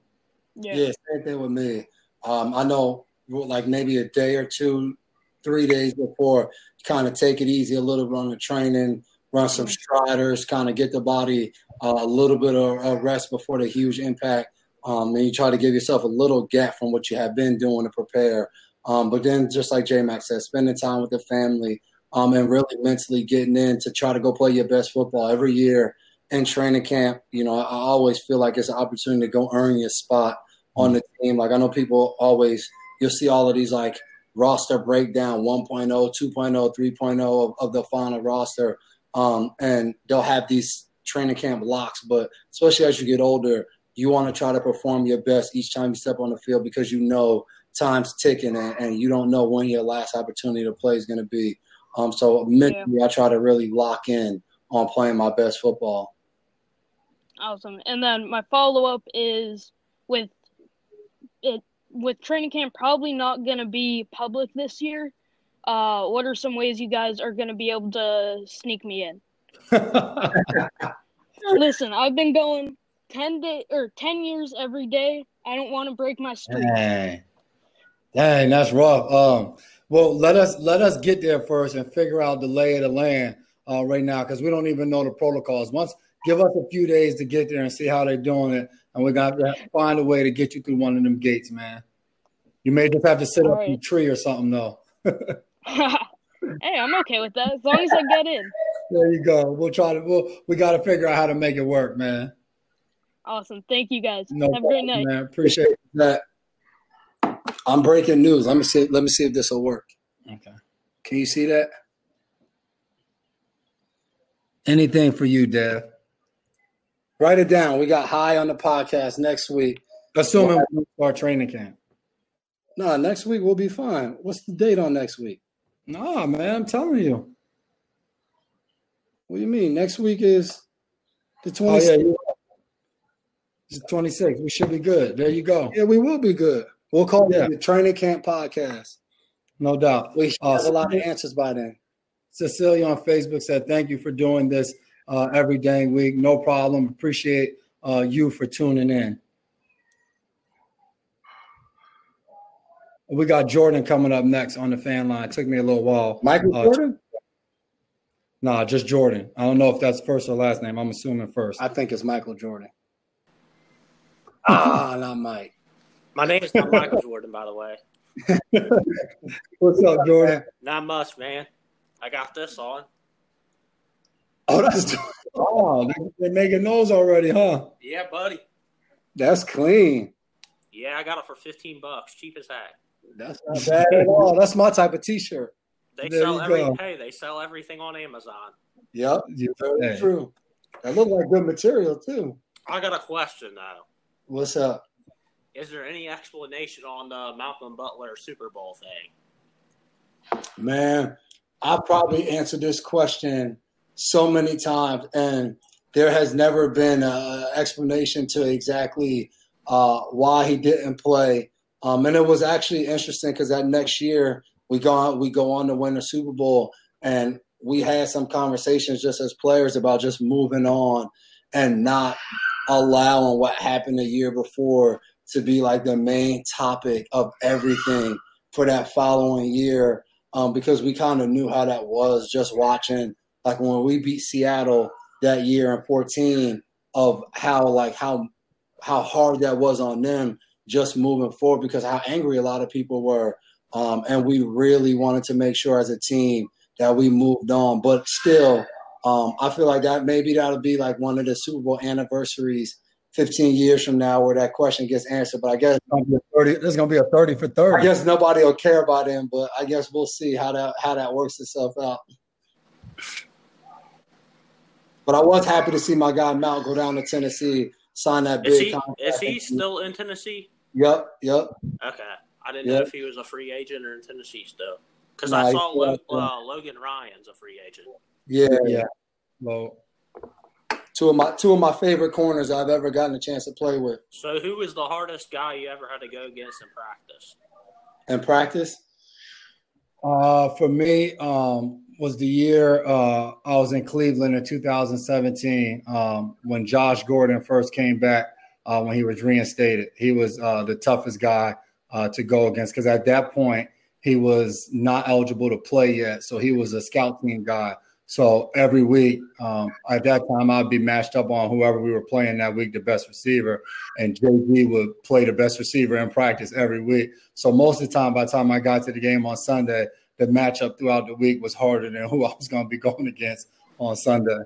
Yeah. yeah, same thing with me. Um, I know, like maybe a day or two, three days before, kind of take it easy a little bit on the training, run some striders, kind of get the body uh, a little bit of rest before the huge impact. Um, and you try to give yourself a little gap from what you have been doing to prepare. Um, but then, just like J Max said, spending time with the family um, and really mentally getting in to try to go play your best football every year in training camp. You know, I always feel like it's an opportunity to go earn your spot on the team. Like I know people always, you'll see all of these like roster breakdown 1.0, 2.0, 3.0 of, of the final roster. Um, and they'll have these training camp locks. But especially as you get older, you want to try to perform your best each time you step on the field because you know time's ticking and, and you don't know when your last opportunity to play is going to be. Um, so mentally, yeah. I try to really lock in on playing my best football. Awesome. And then my follow up is with it with training camp probably not going to be public this year. Uh, what are some ways you guys are going to be able to sneak me in? *laughs* Listen, I've been going ten day or ten years every day. I don't want to break my streak. Dang. Dang, that's rough. Um, well, let us let us get there first and figure out the lay of the land uh, right now because we don't even know the protocols. Once give us a few days to get there and see how they're doing it, and we got to find a way to get you through one of them gates, man. You may just have to sit All up right. in a tree or something, though. *laughs* *laughs* hey, I'm okay with that as long as I get in. There you go. We'll try to. We'll, we got to figure out how to make it work, man. Awesome. Thank you, guys. No have a great night. Man, appreciate that. I'm breaking news. Let me see. Let me see if this will work. Okay. Can you see that? Anything for you, Dev. Write it down. We got high on the podcast next week. Assuming we start training camp. No, nah, next week we'll be fine. What's the date on next week? Nah, man, I'm telling you. What do you mean? Next week is the 26th. Oh, yeah, it's 26. We should be good. There you go. Yeah, we will be good. We'll call yeah. it the training camp podcast. No doubt. We uh, have a lot of answers by then. Cecilia on Facebook said, Thank you for doing this uh, every dang week. No problem. Appreciate uh, you for tuning in. We got Jordan coming up next on the fan line. It took me a little while. Michael uh, Jordan? Nah, just Jordan. I don't know if that's first or last name. I'm assuming first. I think it's Michael Jordan. Ah, *laughs* not Mike. My name is not Michael Jordan, by the way. *laughs* What's up, Jordan? Not much, man. I got this on. Oh, that's *laughs* oh, they're making those already, huh? Yeah, buddy. That's clean. Yeah, I got it for fifteen bucks, cheap as heck. That's not bad at all. That's my type of T-shirt. They there sell every hey, they sell everything on Amazon. Yep, very hey. true. That look like good material too. I got a question though. What's up? Is there any explanation on the Malcolm Butler Super Bowl thing? Man, I probably answered this question so many times, and there has never been an explanation to exactly uh, why he didn't play. Um, and it was actually interesting because that next year we go on, we go on to win the Super Bowl, and we had some conversations just as players about just moving on and not allowing what happened a year before to be like the main topic of everything for that following year um, because we kind of knew how that was just watching like when we beat Seattle that year in 14 of how like how how hard that was on them just moving forward because how angry a lot of people were um, and we really wanted to make sure as a team that we moved on. But still um, I feel like that maybe that'll be like one of the Super Bowl anniversaries 15 years from now where that question gets answered. But I guess there's going to be a 30 for 30. I guess nobody will care about him, but I guess we'll see how that how that works itself out. But I was happy to see my guy Mount go down to Tennessee, sign that big is he, contract. Is he still in Tennessee? Yep, yep. Okay. I didn't yep. know if he was a free agent or in Tennessee still. Because I saw Lo- uh, Logan Ryan's a free agent. Yeah, yeah. Well, two of my two of my favorite corners I've ever gotten a chance to play with. So, who was the hardest guy you ever had to go against in practice? In practice, uh, for me, um, was the year uh, I was in Cleveland in 2017 um, when Josh Gordon first came back uh, when he was reinstated. He was uh, the toughest guy uh, to go against because at that point he was not eligible to play yet, so he was a scout team guy. So every week, um, at that time, I'd be matched up on whoever we were playing that week, the best receiver, and JG would play the best receiver in practice every week. So most of the time, by the time I got to the game on Sunday, the matchup throughout the week was harder than *laughs* who I was going to be going against on Sunday.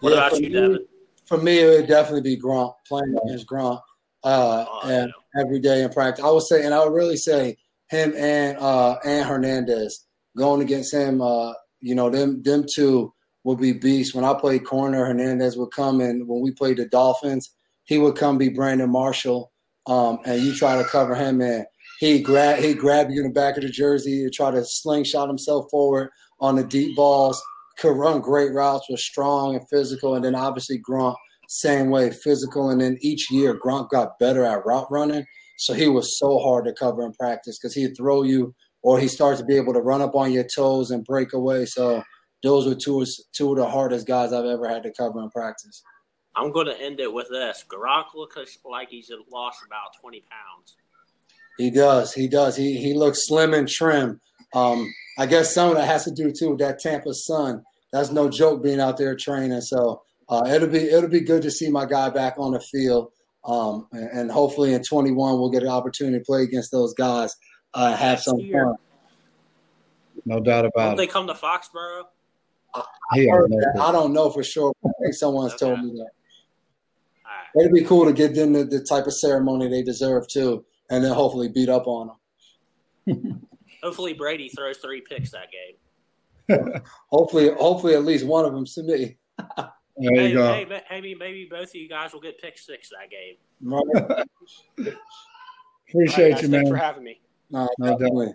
What yeah, about you, Devin? For me, it would definitely be Gronk playing against Gronk uh, oh, and every day in practice. I would say, and I would really say him and uh, and Hernandez going against him. Uh, you know, them them two would be beasts. When I played corner, Hernandez would come, and when we played the Dolphins, he would come be Brandon Marshall, um, and you try to cover him, and he grab he grab you in the back of the jersey and try to slingshot himself forward on the deep balls. Could run great routes, was strong and physical, and then obviously Gronk same way, physical. And then each year Gronk got better at route running, so he was so hard to cover in practice because he'd throw you or he starts to be able to run up on your toes and break away. So those were two two of the hardest guys I've ever had to cover in practice. I'm going to end it with this. Gronk looks like he's lost about 20 pounds. He does. He does. He he looks slim and trim. Um, I guess some of that has to do too with that Tampa sun. That's no joke being out there training. So uh, it'll be it'll be good to see my guy back on the field. Um, and, and, hopefully in 21 we'll get an opportunity to play against those guys uh, have some fun. No doubt about it. They come to Foxborough. I, I, I, don't know for sure. I think someone's okay. told me that. Right. It'd be cool to give them the, the, type of ceremony they deserve too, and then hopefully beat up on them. *laughs* hopefully Brady throws three picks that game. *laughs* hopefully, hopefully at least one of them to me. *laughs* there hey, you go. Hey, maybe maybe both of you guys will get pick six that game. Appreciate right, you, man. Thanks for having me. No, no definitely.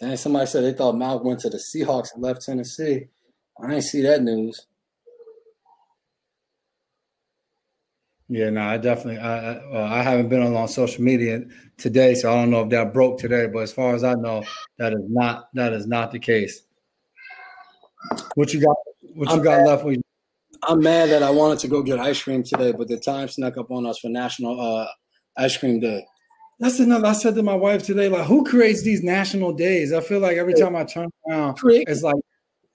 And somebody said they thought Malk went to the Seahawks and left Tennessee. I didn't see that news. Yeah, no, I definitely. I I, well, I haven't been on, social media today, so I don't know if that broke today. But as far as I know, that is not that is not the case. What you got? What you I'm got mad. left? With I'm mad that I wanted to go get ice cream today, but the time snuck up on us for National uh, Ice Cream Day. That's another. I said to my wife today, like, who creates these national days? I feel like every time I turn around, it's like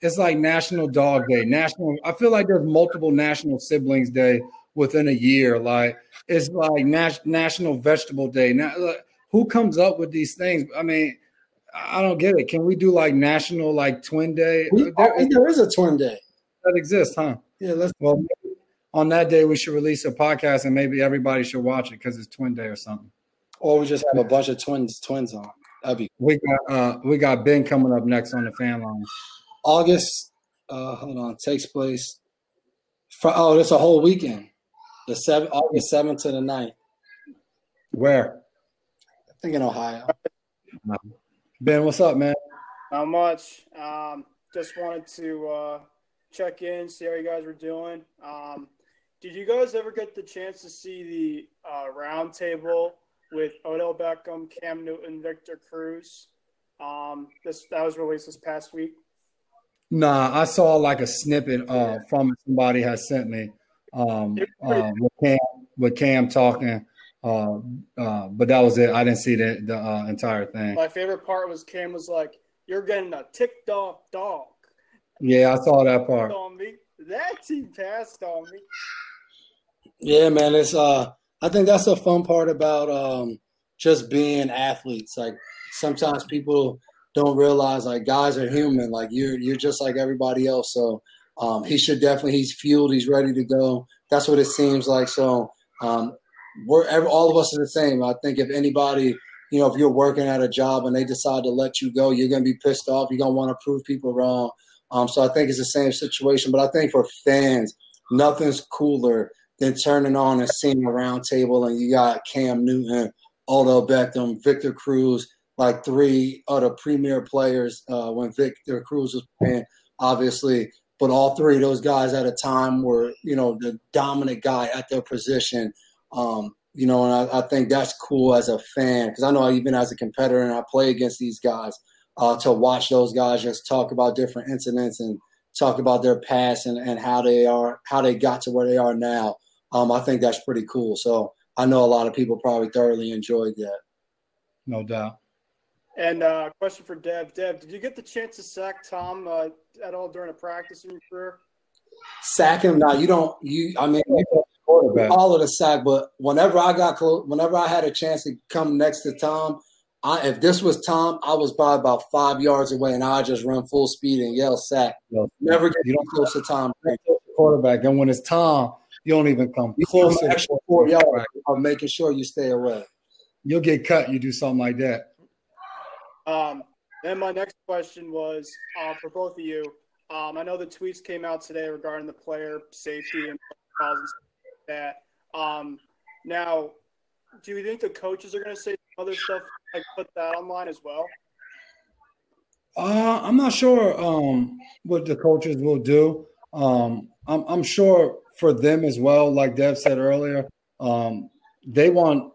it's like National Dog Day, National. I feel like there's multiple National Siblings Day within a year. Like it's like Nas- National Vegetable Day. Now, like, who comes up with these things? I mean, I don't get it. Can we do like National like Twin Day? We, there, there is a Twin Day that exists, huh? Yeah. Let's. Well, on that day we should release a podcast and maybe everybody should watch it because it's Twin Day or something. Or we just have a bunch of twins twins on. That'd be we got uh we got Ben coming up next on the fan line. August uh hold on, takes place for oh, it's a whole weekend. The seven August seventh to the 9th. Where? I think in Ohio. Ben, what's up, man? Not much. Um, just wanted to uh, check in, see how you guys were doing. Um, did you guys ever get the chance to see the uh, roundtable with Odell Beckham, Cam Newton, Victor Cruz. Um, this that was released this past week. Nah, I saw like a snippet uh, from somebody has sent me um, uh, with Cam with Cam talking, uh, uh, but that was it. I didn't see the the uh, entire thing. My favorite part was Cam was like, "You're getting a ticked off dog." Yeah, I saw that part. On me, that team passed on me. Yeah, man, it's uh I think that's the fun part about um, just being athletes. Like sometimes people don't realize like guys are human. Like you're you're just like everybody else. So um, he should definitely he's fueled. He's ready to go. That's what it seems like. So um, we're all of us are the same. I think if anybody you know if you're working at a job and they decide to let you go, you're gonna be pissed off. You're gonna want to prove people wrong. Um, so I think it's the same situation. But I think for fans, nothing's cooler than turning on and seeing a round table, and you got Cam Newton, Odell Beckham, Victor Cruz, like three other premier players uh, when Victor Cruz was playing, obviously. But all three of those guys at a time were, you know, the dominant guy at their position. Um, you know, and I, I, think that's cool as a fan because I know even as a competitor and I play against these guys uh, to watch those guys just talk about different incidents and talk about their past and, and how they are, how they got to where they are now um, I think that's pretty cool. So I know a lot of people probably thoroughly enjoyed that. No doubt. And uh, question for Dev. Dev, did you get the chance to sack Tom uh, at all during a practice in your career? Sack him? Now you don't. You, I mean, quarterback. All of the sack, but whenever I got close, whenever I had a chance to come next to Tom, I, if this was Tom, I was by about five yards away, and I just run full speed and yell sack. No, Never get you don't close to Tom. Quarterback, and when it's Tom, you don't even come you close. Extra four yards of making sure you stay away. You'll get cut. You do something like that. Um, then my next question was uh, for both of you. Um, I know the tweets came out today regarding the player safety and calls and like that. Um, now, do you think the coaches are going to say other stuff like put that online as well? Uh, I'm not sure um, what the coaches will do. Um, I'm, I'm, sure for them as well, like Dev said earlier, um, they want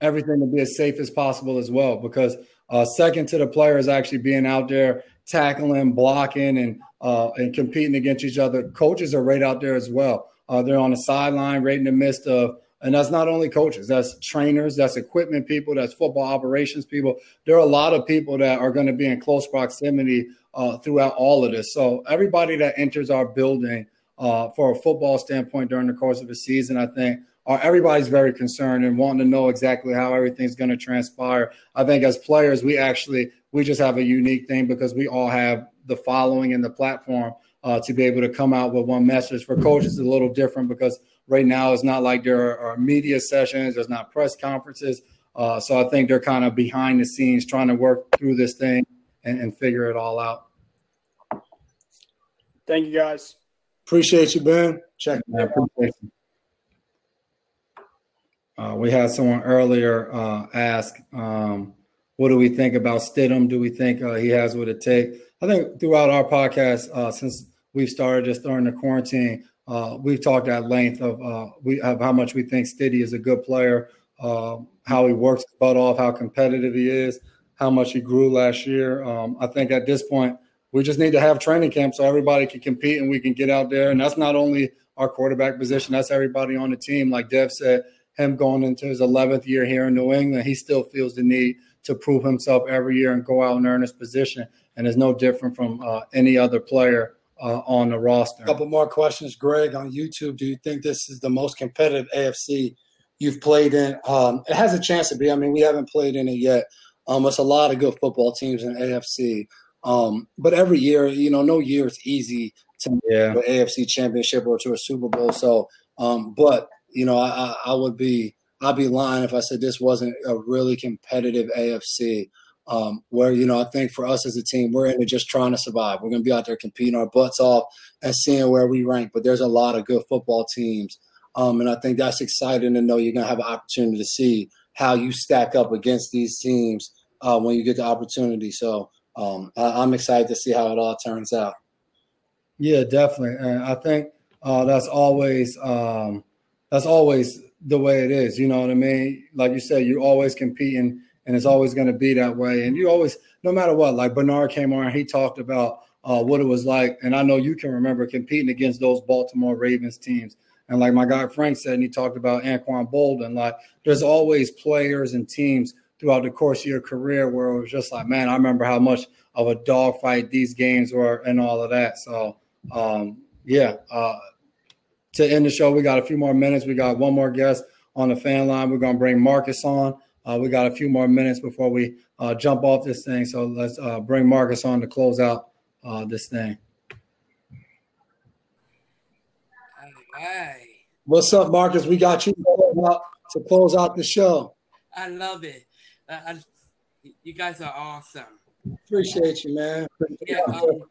everything to be as safe as possible as well because uh, second to the players actually being out there tackling, blocking, and uh, and competing against each other. Coaches are right out there as well. Uh, they're on the sideline, right in the midst of, and that's not only coaches, that's trainers, that's equipment people, that's football operations people. There are a lot of people that are going to be in close proximity uh, throughout all of this. So everybody that enters our building uh, for a football standpoint during the course of a season, I think uh, everybody's very concerned and wanting to know exactly how everything's going to transpire. I think as players, we actually we just have a unique thing because we all have the following and the platform uh, to be able to come out with one message. For coaches, it's a little different because right now it's not like there are media sessions, there's not press conferences. Uh, so I think they're kind of behind the scenes trying to work through this thing and, and figure it all out. Thank you, guys. Appreciate you, Ben. Check. Yeah, appreciate you. Uh, we had someone earlier uh, ask, um, what do we think about Stidham? Do we think uh, he has what it takes? I think throughout our podcast, uh, since we've started just during the quarantine, uh, we've talked at length of uh, we how much we think Stiddy is a good player, how he works his butt off, how competitive he is, how much he grew last year. Um, I think at this point, we just need to have training camp so everybody can compete and we can get out there. And that's not only our quarterback position, that's everybody on the team. Like Dev said, him going into his 11th year here in New England, he still feels the need to prove himself every year and go out and earn his position. And is no different from uh, any other player uh, on the roster. A couple more questions, Greg, on YouTube. Do you think this is the most competitive AFC you've played in? Um, it has a chance to be. I mean, we haven't played in it yet. Um, it's a lot of good football teams in AFC. Um, but every year, you know, no year is easy to yeah. the AFC championship or to a Super Bowl. So, um, but you know, I, I would be I'd be lying if I said this wasn't a really competitive AFC. Um, where you know I think for us as a team, we're in it just trying to survive. We're going to be out there competing our butts off and seeing where we rank. But there's a lot of good football teams, um, and I think that's exciting to know you're going to have an opportunity to see how you stack up against these teams uh, when you get the opportunity. So um, I, am excited to see how it all turns out. Yeah, definitely, and I think uh, that's always um, that's always the way it is. You know what I mean? Like you said, you're always competing, and it's always going to be that way. And you always, no matter what, like Bernard came on, he talked about uh, what it was like, and I know you can remember competing against those Baltimore Ravens teams. And like my guy Frank said, and he talked about Anquan Boldin, Like there's always players and teams throughout the course of your career where it was just like, man, I remember how much of a dogfight these games were and all of that. So um, yeah, uh, to end the show. We got a few more minutes. We got one more guest on the fan line. We're going to bring Marcus on. Uh, we got a few more minutes before we uh, jump off this thing. So let's uh, bring Marcus on to close out uh, this thing. Hi. What's up, Marcus? We got you to close out the show. I love it. I, you guys are awesome. Appreciate you, man. Appreciate yeah, um,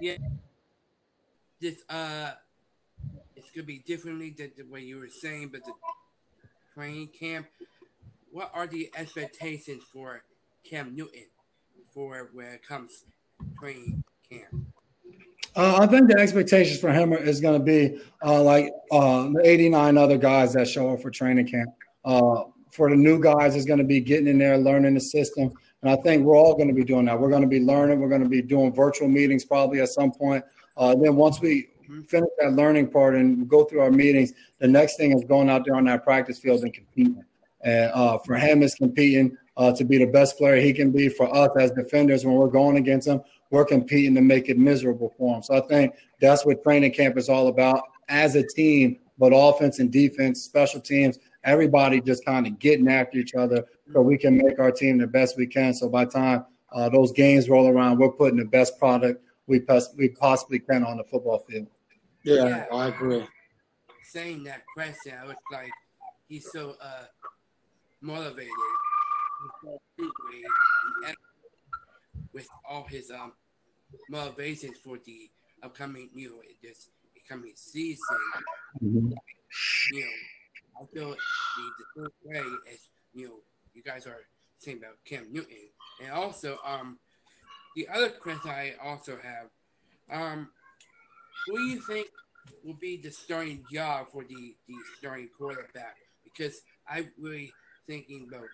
yeah. Just uh could be differently than the way you were saying, but the training camp, what are the expectations for Cam Newton for when it comes training camp? Uh, I think the expectations for him is going to be uh, like uh, the 89 other guys that show up for training camp. Uh, for the new guys, is going to be getting in there, learning the system. And I think we're all going to be doing that. We're going to be learning. We're going to be doing virtual meetings probably at some point. Uh, then once we finish that learning part and go through our meetings, the next thing is going out there on that practice field and competing. And uh, for him, it's competing uh, to be the best player he can be for us as defenders when we're going against him. We're competing to make it miserable for him. So I think that's what training camp is all about as a team, but offense and defense, special teams, everybody just kind of getting after each other so we can make our team the best we can. So by time uh, those games roll around, we're putting the best product we, pos- we possibly can on the football field. Yeah, yeah, I agree. Saying that question, I was like, he's so uh, motivated with all his um motivations for the upcoming, you know, this coming season. Mm-hmm. You know, I feel the, the same way as you know, you guys are saying about Cam Newton, and also um, the other question I also have, um, who do you think will be the starting job for the the starting quarterback? Because I really thinking about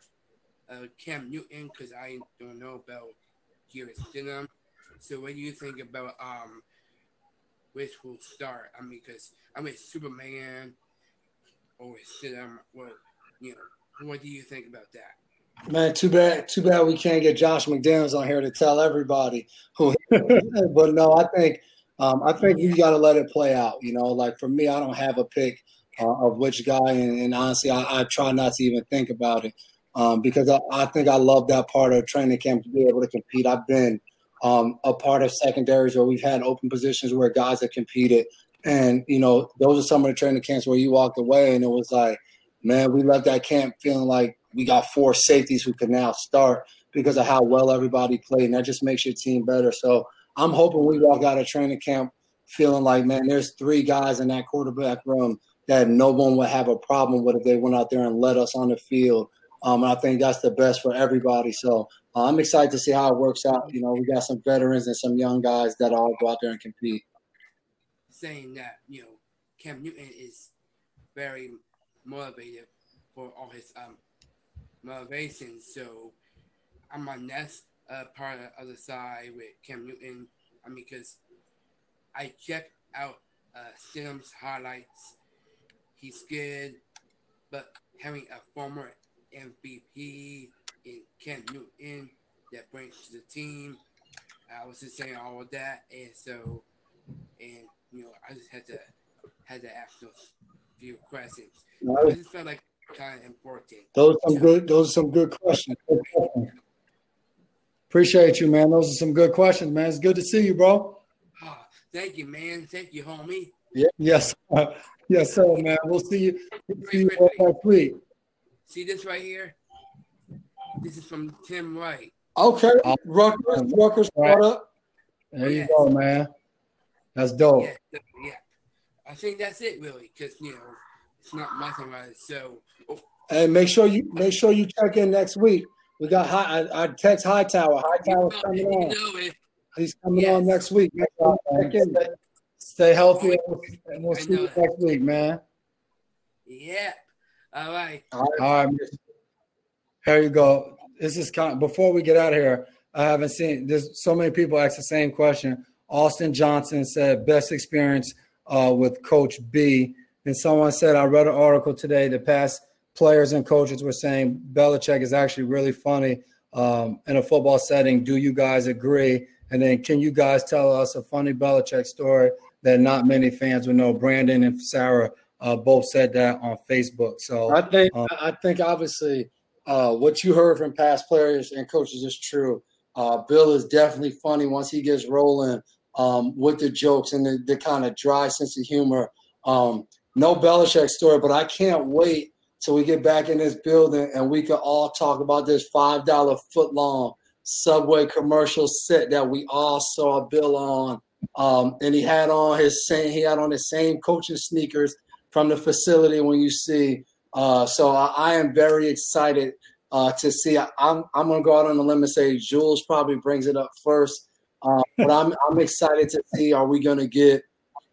uh, Cam Newton because I don't know about Jarrett Stidham. So what do you think about um which will start? I mean, because I mean Superman or Stidham. What you know? What do you think about that? Man, too bad. Too bad we can't get Josh McDaniels on here to tell everybody who. *laughs* but no, I think um, I think you got to let it play out. You know, like for me, I don't have a pick uh, of which guy, and, and honestly, I, I, try not to even think about it um, because I, I, think I love that part of training camp to be able to compete. I've been um, a part of secondaries where we've had open positions where guys have competed, and you know those are some of the training camps where you walked away and it was like, man, we left that camp feeling like we got four safeties who can now start because of how well everybody played, and that just makes your team better. So I'm hoping we walk out of training camp feeling like, man, there's three guys in that quarterback room that no one would have a problem with if they went out there and led us on the field um, and I think that's the best for everybody. So uh, I'm excited to see how it works out. You know, we got some veterans and some young guys that all go out there and compete. Saying that, you know, Cam Newton is very motivated for all his um, motivations. So I'm on next uh, part of the other side with Cam Newton. I mean, because I checked out uh, Stidham's highlights. He's good, but having a former MVP in Cam Newton that brings to the team. I was just saying all of that, and so, and you know, I just had to had to ask those few questions. I just felt like kind of important. Those are some good. Those are some good questions. Appreciate you, man. Those are some good questions, man. It's good to see you, bro. Oh, thank you, man. Thank you, homie. Yeah. Yes. *laughs* yes, sir, man. We'll see you. We'll see you next week. See this right here? This is from Tim Wright. Okay, oh, Rutgers, Rutgers right. up. There you go, man. That's dope. Yeah, yeah. I think that's it, really, because you know it's not nothing about it. So, oh. and make sure you make sure you check in next week. We got high. I, I text Hightower. Hightower coming on. He's coming yes. on next week. Check in. Stay healthy, and we'll see you next week, man. Yeah. All right. All right. Here you go. This is kind of, before we get out of here. I haven't seen there's so many people ask the same question. Austin Johnson said best experience uh, with Coach B, and someone said I read an article today. The past players and coaches were saying Belichick is actually really funny um, in a football setting. Do you guys agree? And then can you guys tell us a funny Belichick story that not many fans would know? Brandon and Sarah uh, both said that on Facebook. So I think um, I think obviously uh, what you heard from past players and coaches is true. Uh, Bill is definitely funny once he gets rolling um, with the jokes and the, the, kind of dry sense of humor. Um, no Belichick story, but I can't wait till we get back in this building and we can all talk about this five dollar foot long subway commercial set that we all saw Bill on. Um, and he had on his same he had on his same coaching sneakers from the facility when you see. Uh, so I, I, am very excited uh, to see. I, am I'm going to go out on a limb and say Jules probably brings it up first, uh, but I'm I'm excited to see. Are we going to get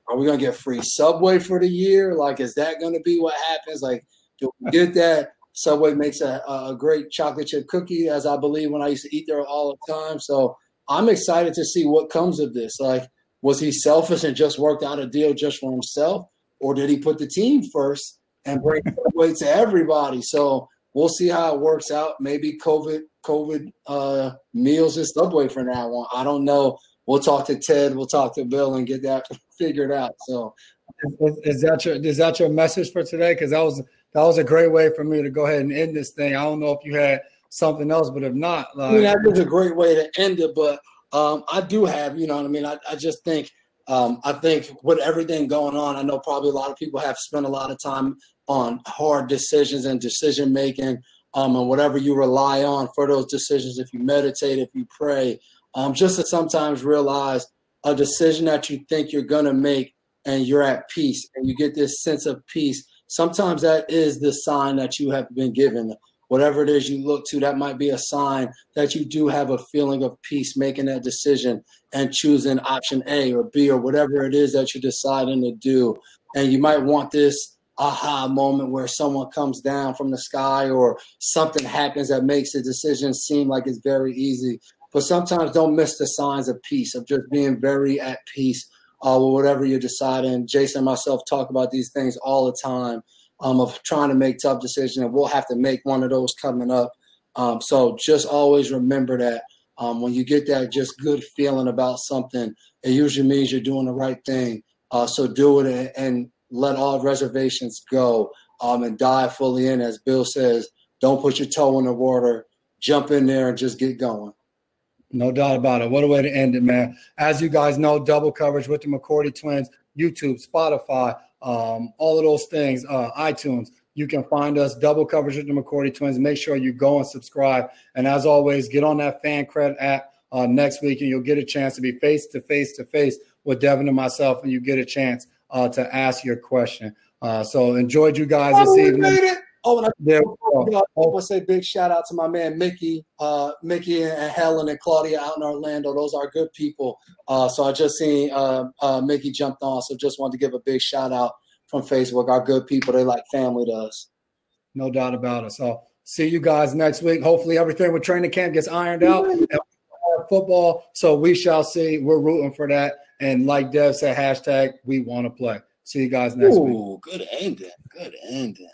Are we going to get free Subway for the year? Like, is that going to be what happens? Like, do we *laughs* get that? Subway makes a, a great chocolate chip cookie, as I believe when I used to eat there all the time. So I'm excited to see what comes of this. Like, was he selfish and just worked out a deal just for himself? or did he put the team first and bring *laughs* weight to everybody? So we'll see how it works out. Maybe COVID COVID uh, meals and Subway for now on. I don't know. We'll talk to Ted. We'll talk to Bill and get that *laughs* figured out. So, is, is that your is that your message for today? Because that was that was a great way for me to go ahead and end this thing. I don't know if you had something else, but if not, like, I mean, that was a great way to end it. But um, I do have, you know what I mean. I, I just think um, I think with everything going on, I know probably a lot of people have spent a lot of time on hard decisions and decision making, um, and whatever you rely on for those decisions. If you meditate, if you pray, um, just to sometimes realize a decision that you think you're gonna make and you're at peace and you get this sense of peace. Sometimes that is the sign that you have been given whatever it is you look to, that might be a sign that you do have a feeling of peace making that decision and choosing option A or B or whatever it is that you're deciding to do. And you might want this aha moment where someone comes down from the sky or something happens that makes the decision seem like it's very easy. But sometimes don't miss the signs of peace, of just being very at peace uh, with whatever you're deciding. Jason and myself talk about these things all the time um, of trying to make tough decisions, and we'll have to make one of those coming up. Um, so just always remember that um, when you get that just good feeling about something, it usually means you're doing the right thing. Uh, so do it and, let all reservations go um, and dive fully in. As Bill says, don't put your toe in the water. Jump in there and just get going. No doubt about it. What a way to end it, man. As you guys know, double coverage with the McCourty twins, YouTube, Spotify, um, all of those things, uh, iTunes. You can find us double coverage with the McCourty Twins. Make sure you go and subscribe. And as always, get on that fan credit app uh, next week, and you'll get a chance to be face to face to face with Devin and myself, and you get a chance uh, to ask your question. Uh, so enjoyed you guys this oh, evening. Oh, and I, I want to say big shout out to my man Mickey, uh, Mickey and Helen and Claudia out in Orlando. Those are good people. Uh, so I just seen uh, uh, Mickey jumped on, so just wanted to give a big shout out from Facebook. Our good people, they like family to us. No doubt about it. So see you guys next week. Hopefully everything with training camp gets ironed out. football, so we shall see. We're rooting for that. And like Dev said, hashtag we want to play. See you guys next Ooh, week. Good ending. Good ending.